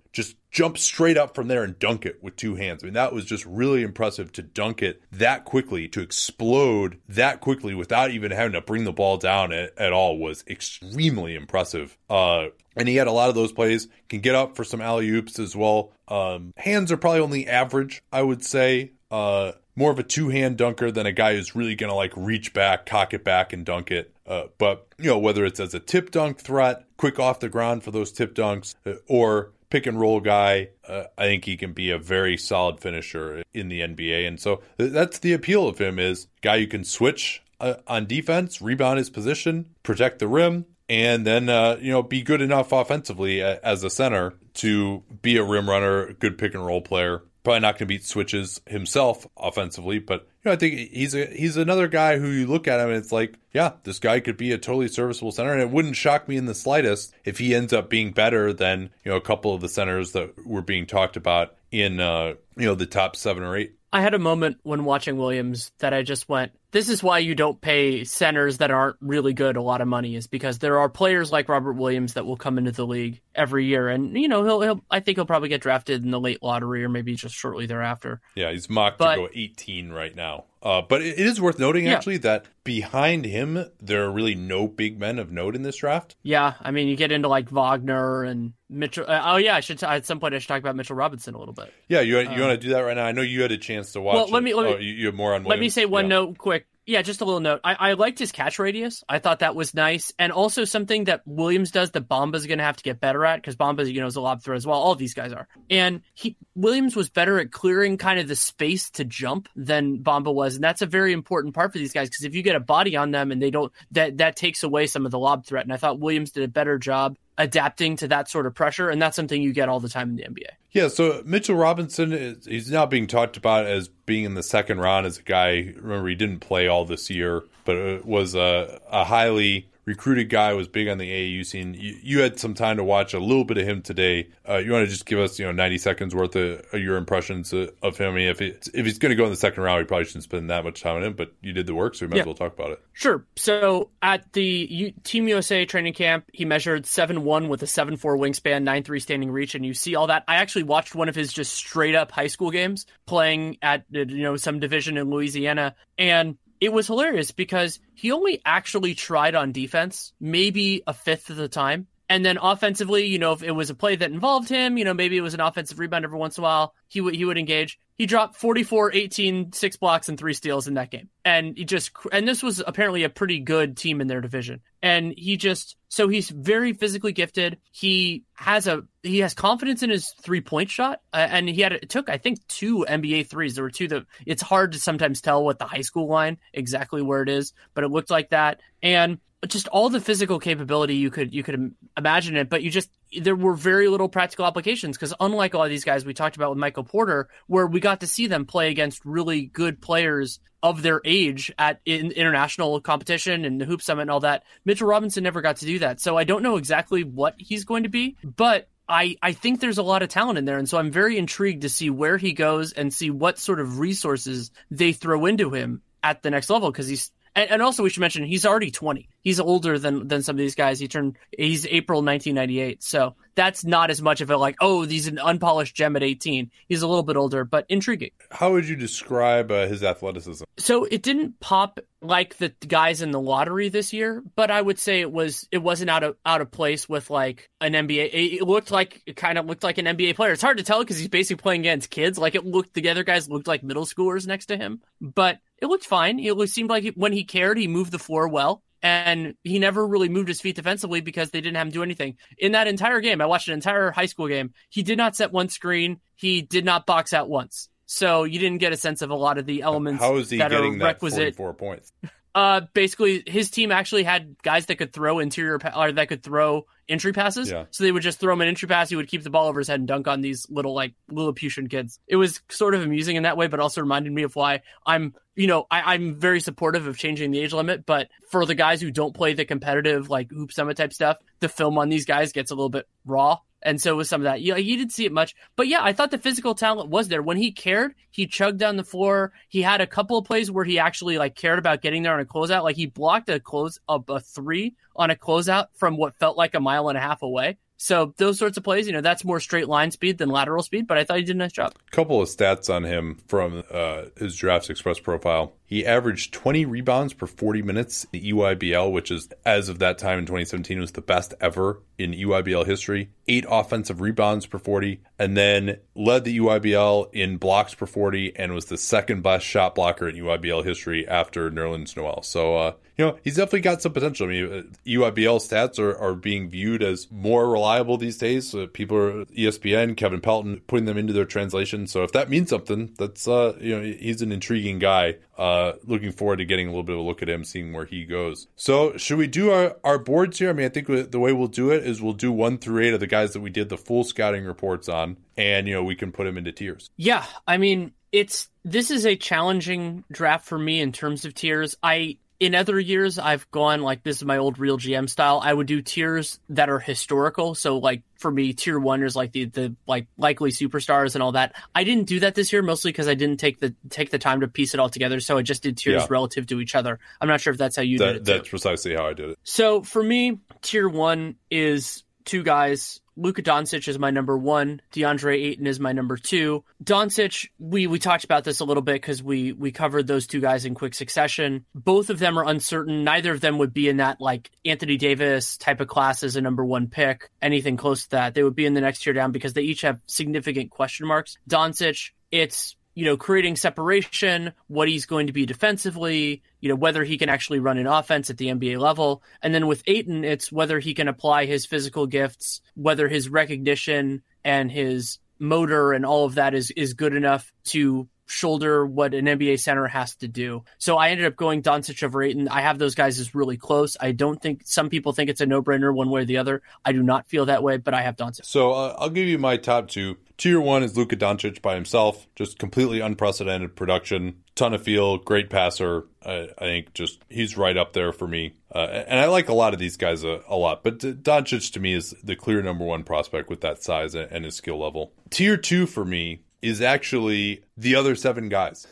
jump straight up from there and dunk it with two hands. I mean, that was just really impressive to dunk it that quickly, to explode that quickly without even having to bring the ball down at, at all was extremely impressive. Uh, and he had a lot of those plays. Can get up for some alley oops as well. Um, hands are probably only average, I would say. Uh, more of a two hand dunker than a guy who's really going to like reach back, cock it back, and dunk it. Uh, but, you know, whether it's as a tip dunk threat, quick off the ground for those tip dunks, uh, or pick and roll guy, uh, I think he can be a very solid finisher in the NBA. And so that's the appeal of him is guy who can switch uh, on defense, rebound his position, protect the rim, and then uh, you know be good enough offensively as a center to be a rim runner, good pick and roll player. Probably not going to beat switches himself offensively, but you know I think he's a he's another guy who you look at him and it's like, yeah, this guy could be a totally serviceable center, and it wouldn't shock me in the slightest if he ends up being better than you know a couple of the centers that were being talked about in uh, you know the top seven or eight. I had a moment when watching Williams that I just went, this is why you don't pay centers that aren't really good a lot of money is because there are players like Robert Williams that will come into the league every year and you know he'll, he'll I think he'll probably get drafted in the late lottery or maybe just shortly thereafter. Yeah, he's mocked but, to go 18 right now. Uh, but it is worth noting yeah. actually that behind him there are really no big men of note in this draft. Yeah, I mean you get into like Wagner and Mitchell. Uh, oh yeah, I should at some point I should talk about Mitchell Robinson a little bit. Yeah, you you uh, want to do that right now? I know you had a chance to watch. Well, let me let me. Oh, you, you have more on. Williams. Let me say one yeah. note quick. Yeah, just a little note. I, I liked his catch radius. I thought that was nice, and also something that Williams does that Bamba's going to have to get better at because Bamba, you know, is a lob thrower as well. All these guys are, and he Williams was better at clearing kind of the space to jump than Bamba was, and that's a very important part for these guys because if you get a body on them and they don't, that that takes away some of the lob threat. And I thought Williams did a better job adapting to that sort of pressure, and that's something you get all the time in the NBA. Yeah, so Mitchell Robinson is he's now being talked about as being in the second round as a guy. Remember, he didn't play all this year, but was a, a highly recruited guy, was big on the AAU scene. You, you, had some time to watch a little bit of him today. Uh, you want to just give us, you know, 90 seconds worth of, of your impressions of, of him? I mean, if, it, if he's going to go in the second round, we probably shouldn't spend that much time on him, but you did the work, so we might yeah. as well talk about it. Sure. So at the U- Team USA training camp, he measured seven one with a seven four wingspan, nine three standing reach, and you see all that. I actually watched one of his just straight up high school games playing at, you know, some division in Louisiana, and it was hilarious because he only actually tried on defense maybe a fifth of the time. And then offensively, you know, if it was a play that involved him, you know, maybe it was an offensive rebound every once in a while, he would he would engage. He dropped 44, 18, six blocks and three steals in that game. And he just and this was apparently a pretty good team in their division. And he just so he's very physically gifted. He has a he has confidence in his three point shot, uh, and he had it took I think two NBA threes. There were two that it's hard to sometimes tell what the high school line exactly where it is, but it looked like that. And just all the physical capability you could you could imagine it, but you just there were very little practical applications because unlike a lot of these guys we talked about with Michael Porter, where we got to see them play against really good players of their age at in international competition and the hoop summit and all that, Mitchell Robinson never got to do that. So I don't know exactly what he's going to be, but I, I think there's a lot of talent in there. And so I'm very intrigued to see where he goes and see what sort of resources they throw into him at the next level because he's and, and, also we should mention he's already 20. He's older than than some of these guys. He turned he's April 1998. So that's not as much of a like oh he's an unpolished gem at 18. He's a little bit older, but intriguing. How would you describe uh, his athleticism? So it didn't pop like the guys in the lottery this year, but I would say it was it wasn't out of out of place with like an NBA. It looked like it kind of looked like an NBA player. It's hard to tell because he's basically playing against kids. Like it looked the other guys looked like middle schoolers next to him, but it looked fine. It seemed like when he cared, he moved the floor well. And he never really moved his feet defensively because they didn't have him do anything. In that entire game, I watched an entire high school game. He did not set one screen. He did not box out once. So you didn't get a sense of a lot of the elements How is he that getting are requisite. Four points. Uh, basically, his team actually had guys that could throw interior pa- or that could throw entry passes. Yeah. So they would just throw him an entry pass. He would keep the ball over his head and dunk on these little like Lilliputian kids. It was sort of amusing in that way, but also reminded me of why I'm, you know, I, I'm very supportive of changing the age limit. But for the guys who don't play the competitive like hoop summit type stuff, the film on these guys gets a little bit raw and so with some of that, yeah, you didn't see it much, but yeah, I thought the physical talent was there. When he cared, he chugged down the floor. He had a couple of plays where he actually like cared about getting there on a closeout. Like he blocked a close of a three on a closeout from what felt like a mile and a half away. So those sorts of plays, you know, that's more straight line speed than lateral speed. But I thought he did a nice job. Couple of stats on him from uh, his DraftExpress profile. He averaged 20 rebounds per 40 minutes in the EYBL, which is, as of that time in 2017, was the best ever in EYBL history. Eight offensive rebounds per 40, and then led the EYBL in blocks per 40 and was the second best shot blocker in EYBL history after Nerlens Noel. So, uh, you know, he's definitely got some potential. I mean, EYBL uh, stats are, are being viewed as more reliable these days. Uh, people are ESPN, Kevin Pelton putting them into their translation. So if that means something, that's, uh, you know, he's an intriguing guy. Uh, looking forward to getting a little bit of a look at him, seeing where he goes. So should we do our, our boards here? I mean, I think the way we'll do it is we'll do one through eight of the guys that we did the full scouting reports on, and you know we can put them into tiers. Yeah, I mean it's this is a challenging draft for me in terms of tiers. I in other years I've gone like this is my old RealGM style. I would do tiers that are historical. So like for me, tier one is like the the like likely superstars and all that. I didn't do that this year mostly because I didn't take the take the time to piece it all together. So I just did tiers yeah. relative to each other. I'm not sure if that's how you that, did it. That's too. precisely how I did it. So for me, tier one is two guys. Luka Doncic is my number one. DeAndre Ayton is my number two. Doncic, we we talked about this a little bit because we we covered those two guys in quick succession. Both of them are uncertain. Neither of them would be in that like Anthony Davis type of class as a number one pick. Anything close to that, they would be in the next tier down because they each have significant question marks. Doncic, it's you know, creating separation, what he's going to be defensively, you know, whether he can actually run an offense at the NBA level. And then with Ayton, it's whether he can apply his physical gifts, whether his recognition and his motor and all of that is is good enough to shoulder what an NBA center has to do. So I ended up going Doncic over Ayton. I have those guys as really close. I don't think some people think it's a no brainer one way or the other. I do not feel that way, but I have Doncic. So uh, I'll give you my top two. Tier one is Luka Doncic by himself, just completely unprecedented production, ton of feel, great passer. I, I think just he's right up there for me. Uh, and I like a lot of these guys a, a lot, but Doncic to me is the clear number one prospect with that size and his skill level. Tier two for me is actually the other seven guys.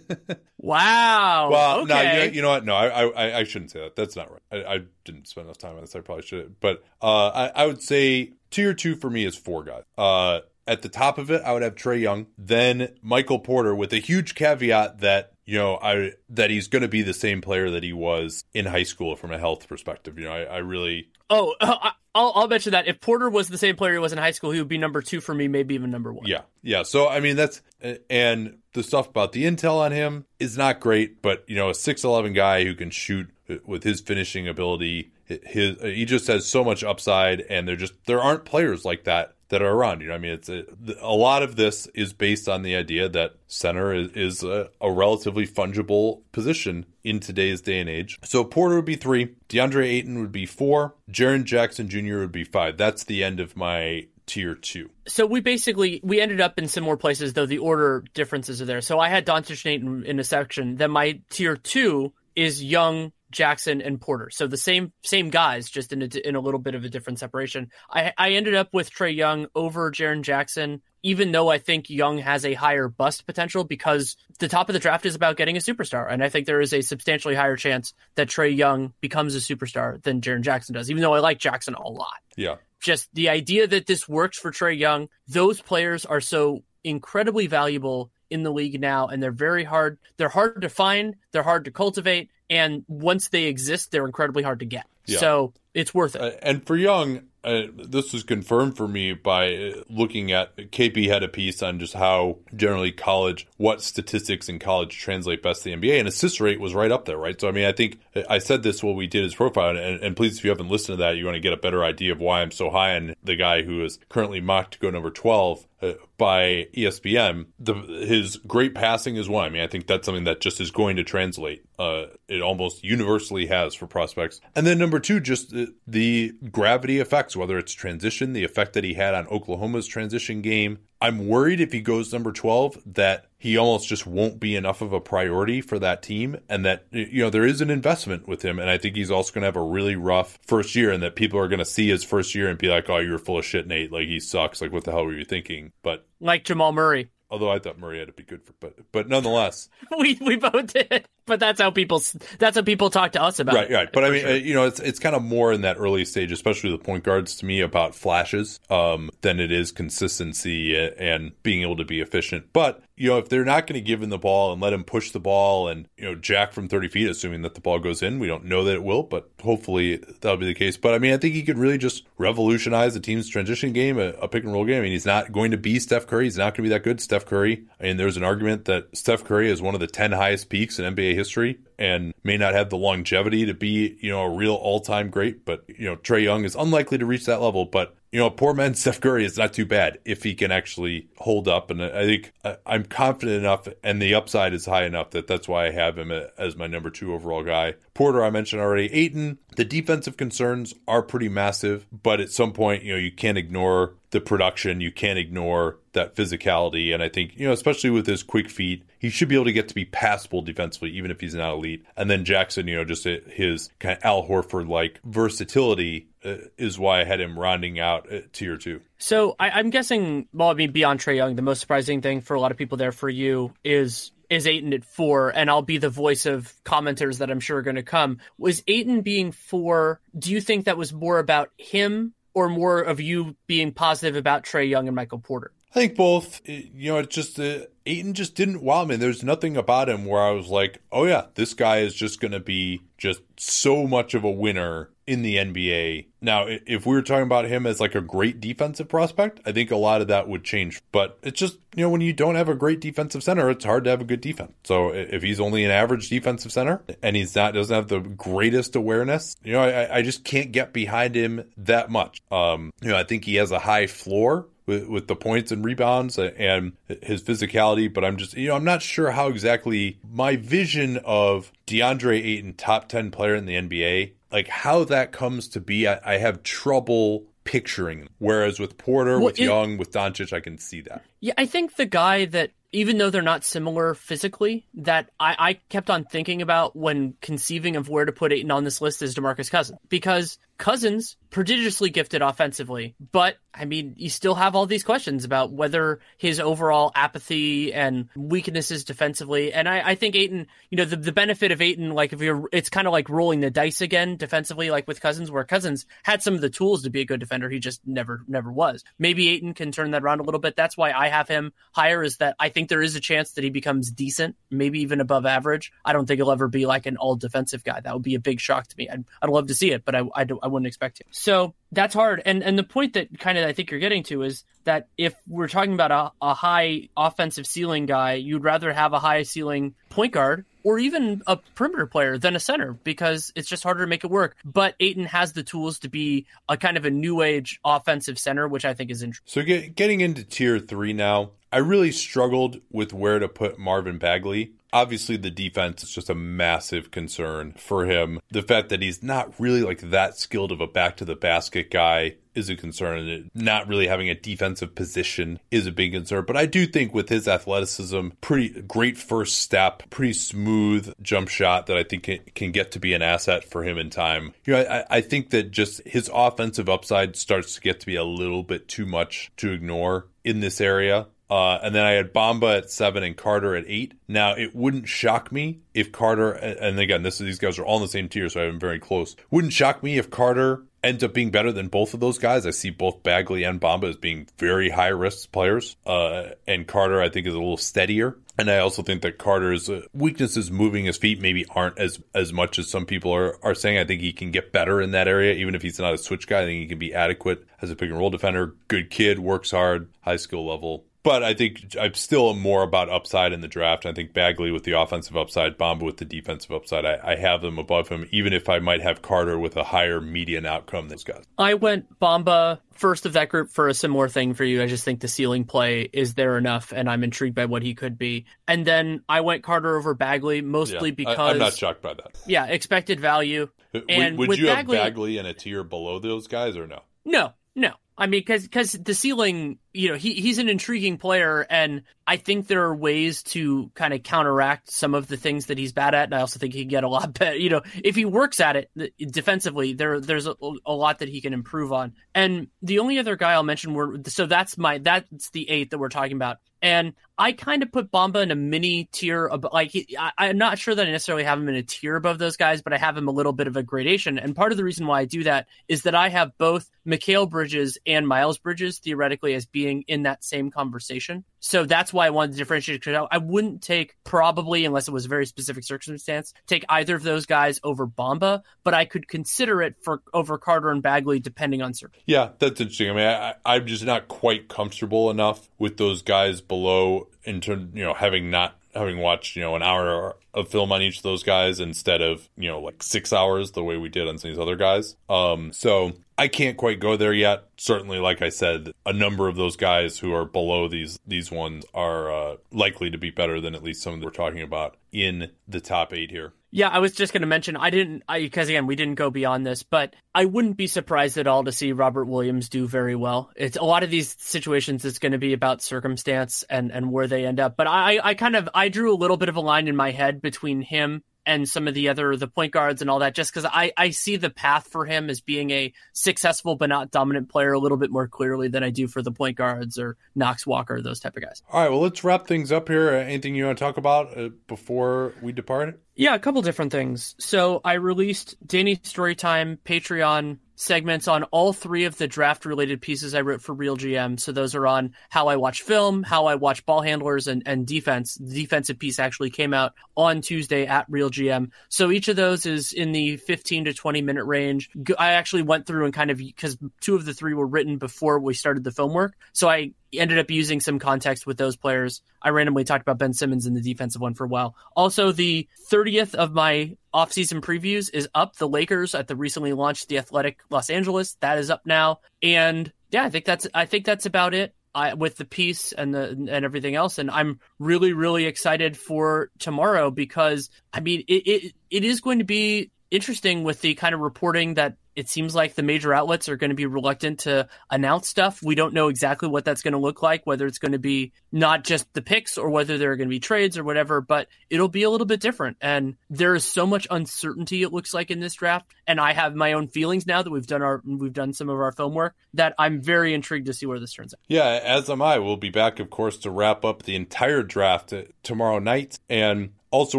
wow. Well, okay. no, you, you, know what? No, I, I, I shouldn't say that. That's not right. I, I didn't spend enough time on this. I probably should. But uh, I, I would say tier two for me is four guys. Uh, at the top of it, I would have Trae Young, then Michael Porter, with a huge caveat that you know I that he's going to be the same player that he was in high school from a health perspective. You know, I, I really. Oh, I'll, I'll mention that if Porter was the same player he was in high school, he would be number two for me, maybe even number one. Yeah, yeah. So I mean, that's and the stuff about the intel on him is not great, but you know, a six eleven guy who can shoot with his finishing ability, his he just has so much upside, and there just there aren't players like that that are around. You know, I mean, it's a, a lot of this is based on the idea that center is, is a, a, relatively fungible position in today's day and age. So Porter would be three, DeAndre Ayton would be four, Jaren Jackson Jr. would be five. That's the end of my tier two. So we basically we ended up in similar places, though the order differences are there. So I had Doncic and Ayton in a section. Then my tier two is Young, Jackson and Porter. So the same same guys, just in a, in a little bit of a different separation. I I ended up with Trae Young over Jaren Jackson, even though I think Young has a higher bust potential because the top of the draft is about getting a superstar, and I think there is a substantially higher chance that Trae Young becomes a superstar than Jaren Jackson does. Even though I like Jackson a lot. Yeah. Just the idea that this works for Trae Young, those players are so incredibly valuable in the league now and they're very hard they're hard to find they're hard to cultivate and once they exist, they're incredibly hard to get. Yeah. So it's worth it. Uh, and for Young, this was confirmed for me by looking at KP had a piece on just how generally college, what statistics in college translate best to the NBA, and assist rate was right up there, right? So I mean, I think I said this while we did his profile, and, and please, if you haven't listened to that, you want to get a better idea of why I'm so high on the guy who is currently mocked to go number twelve. Uh, by ESPN, the, his great passing is one. I mean, I think that's something that just is going to translate. Uh, it almost universally has for prospects. And then number two, just the, the gravity effects, whether it's transition, the effect that he had on Oklahoma's transition game, I'm worried if he goes number 12 that he almost just won't be enough of a priority for that team and that you know there is an investment with him. And I think he's also going to have a really rough first year and that people are going to see his first year and be like oh you're full of shit Nate. Like he sucks. Like what the hell were you thinking? But like Jamal Murray Although I thought Murray had to be good for, but but nonetheless, we we both did. But that's how people that's how people talk to us about right, it. Right, But I mean, sure. you know, it's it's kind of more in that early stage, especially the point guards, to me, about flashes um, than it is consistency and being able to be efficient. But you know, if they're not going to give him the ball and let him push the ball and, you know, jack from 30 feet, assuming that the ball goes in, we don't know that it will, but hopefully that'll be the case. But I mean, I think he could really just revolutionize the team's transition game, a, a pick and roll game. I mean, he's not going to be Steph Curry. He's not going to be that good. Steph Curry. I mean, there's an argument that Steph Curry is one of the 10 highest peaks in NBA history and may not have the longevity to be, you know, a real all time great. But, you know, Trae Young is unlikely to reach that level. But you know, poor man Steph Curry is not too bad if he can actually hold up. And I think I'm confident enough, and the upside is high enough that that's why I have him as my number two overall guy. Porter, I mentioned already. Ayton, the defensive concerns are pretty massive, but at some point, you know, you can't ignore the production. You can't ignore that physicality. And I think, you know, especially with his quick feet, he should be able to get to be passable defensively, even if he's not elite. And then Jackson, you know, just his kind of Al Horford like versatility uh, is why I had him rounding out tier two. So I, am guessing, well, I mean, beyond Trae Young, the most surprising thing for a lot of people there for you is is Ayton at four, and I'll be the voice of commenters that I'm sure are going to come. Was Ayton being four? Do you think that was more about him or more of you being positive about Trae Young and Michael Porter? I think both. You know, it's just uh, Ayton just didn't wow me. There's nothing about him where I was like, oh yeah, this guy is just going to be just so much of a winner in the NBA. Now, if we were talking about him as like a great defensive prospect, I think a lot of that would change. But it's just, you know, when you don't have a great defensive center, it's hard to have a good defense. So if he's only an average defensive center and he's not, doesn't have the greatest awareness, you know, I, I just can't get behind him that much. Um, you know, I think he has a high floor with, with the points and rebounds and his physicality, but I'm just, you know, I'm not sure how exactly my vision of DeAndre Ayton, top 10 player in the NBA, like how that comes to be, I, I have trouble picturing. Whereas with Porter, well, with it, Young, with Doncic, I can see that. Yeah, I think the guy that even though they're not similar physically, that I, I, kept on thinking about when conceiving of where to put Ayton on this list is DeMarcus Cousins. Because Cousins, prodigiously gifted offensively, but I mean, you still have all these questions about whether his overall apathy and weaknesses defensively. And I, I think Ayton, you know, the, the benefit of Ayton, like if you're, it's kind of like rolling the dice again defensively, like with Cousins, where Cousins had some of the tools to be a good defender. He just never, never was. Maybe Ayton can turn that around a little bit. That's why I have him higher is that I think there is a chance that he becomes decent, maybe even above average. I don't think he'll ever be like an all defensive guy. That would be a big shock to me. I'd, I'd love to see it, but I, I, I wouldn't expect to. So that's hard. And and the point that kind of I think you're getting to is that if we're talking about a, a high offensive ceiling guy, you'd rather have a high ceiling point guard or even a perimeter player than a center because it's just harder to make it work. But Ayton has the tools to be a kind of a new age offensive center, which I think is interesting. So get, getting into tier three now, I really struggled with where to put Marvin Bagley. Obviously, the defense is just a massive concern for him. The fact that he's not really like that skilled of a back to the basket guy is a concern. Not really having a defensive position is a big concern. But I do think with his athleticism, pretty great first step, pretty smooth jump shot that I think can, can get to be an asset for him in time. You know, I, I think that just his offensive upside starts to get to be a little bit too much to ignore in this area. Uh, and then I had Bamba at seven and Carter at eight. Now it wouldn't shock me if Carter, and again, this these guys are all in the same tier, so I'm very close. Wouldn't shock me if Carter ends up being better than both of those guys. I see both Bagley and Bamba as being very high risk players, uh, and Carter I think is a little steadier. And I also think that Carter's uh, weaknesses moving his feet maybe aren't as as much as some people are, are saying. I think he can get better in that area, even if he's not a switch guy. I think he can be adequate as a pick and roll defender. Good kid, works hard, high skill level. But I think I'm still more about upside in the draft. I think Bagley with the offensive upside, Bamba with the defensive upside. I, I, have them above him, even if I might have Carter with a higher median outcome than those guys. I went Bamba first of that group for a similar thing for you. I just think the ceiling play is there enough, and I'm intrigued by what he could be. And then I went Carter over Bagley, mostly yeah, because I, am not shocked by that. Yeah, expected value. And would, would you Bagley, have Bagley in a tier below those guys or no? No, no. I mean, because because the ceiling, you know, he he's an intriguing player, and I think there are ways to kind of counteract some of the things that he's bad at. And I also think he can get a lot better. You know, if he works at it defensively, there there's a, a lot that he can improve on. And the only other guy I'll mention were so that's my that's the eight that we're talking about. And I kind of put Bamba in a mini tier. Like I, am not sure that I necessarily have him in a tier above those guys, but I have him a little bit of a gradation. And part of the reason why I do that is that I have both Mikal Bridges and Miles Bridges theoretically as being in that same conversation. So that's why I wanted to differentiate. I wouldn't take probably, unless it was a very specific circumstance, take either of those guys over Bamba, but I could consider it for over Carter and Bagley depending on circumstance. Yeah, that's interesting. I mean, I, I'm just not quite comfortable enough with those guys below in terms, you know, having not having watched you know an hour of film on each of those guys instead of you know like six hours the way we did on some of these other guys. Um, so I can't quite go there yet. Certainly, like I said, a number of those guys who are below these these ones are uh, likely to be better than at least some that we're talking about in the top eight here. Yeah, I was just going to mention I didn't because again we didn't go beyond this, but I wouldn't be surprised at all to see Robert Williams do very well. It's a lot of these situations. It's going to be about circumstance and and where they end up. But I I kind of I drew a little bit of a line in my head between him and some of the other the point guards and all that just because I, I see the path for him as being a successful but not dominant player a little bit more clearly than i do for the point guards or knox walker those type of guys. All right well let's wrap things up here. Anything you want to talk about uh, before we depart yeah a couple different things so i released danny storytime patreon segments on all three of the draft related pieces I wrote for RealGM. So those are on how I watch film, how I watch ball handlers, and, and defense. The defensive piece actually came out on Tuesday at RealGM. So each of those is in the 15 to 20 minute range. I actually went through and kind of, because two of the three were written before we started the film work. So I ended up using some context with those players. I randomly talked about Ben Simmons in the defensive one for a while. Also, the 30th of my offseason previews is up. The Lakers at the recently launched The Athletic Los Angeles. That is up now. And yeah, I think that's I think that's about it. I, with the piece and the and everything else, and I'm really really excited for tomorrow because I mean it, it it is going to be interesting with the kind of reporting that it seems like the major outlets are going to be reluctant to announce stuff. We don't know exactly what that's going to look like, whether it's going to be not just the picks or whether there are going to be trades or whatever, but it'll be a little bit different. And there is so much uncertainty it looks like in this draft. And I have my own feelings now that we've done our we've done some of our film work that I'm very intrigued to see where this turns out. Yeah, as am I. We'll be back, of course, to wrap up the entire draft tomorrow night. And also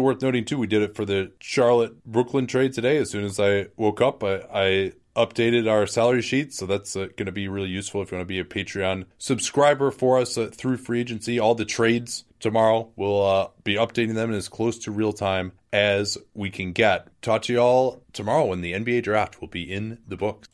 worth noting too, we did it for the Charlotte Brooklyn trade today. As soon as I woke up, I, I updated our salary sheet, so that's uh, going to be really useful if you want to be a Patreon subscriber for us uh, through free agency. All the trades tomorrow, we'll uh, be updating them as close to real time as we can get. Talk to you all tomorrow when the NBA draft will be in the books.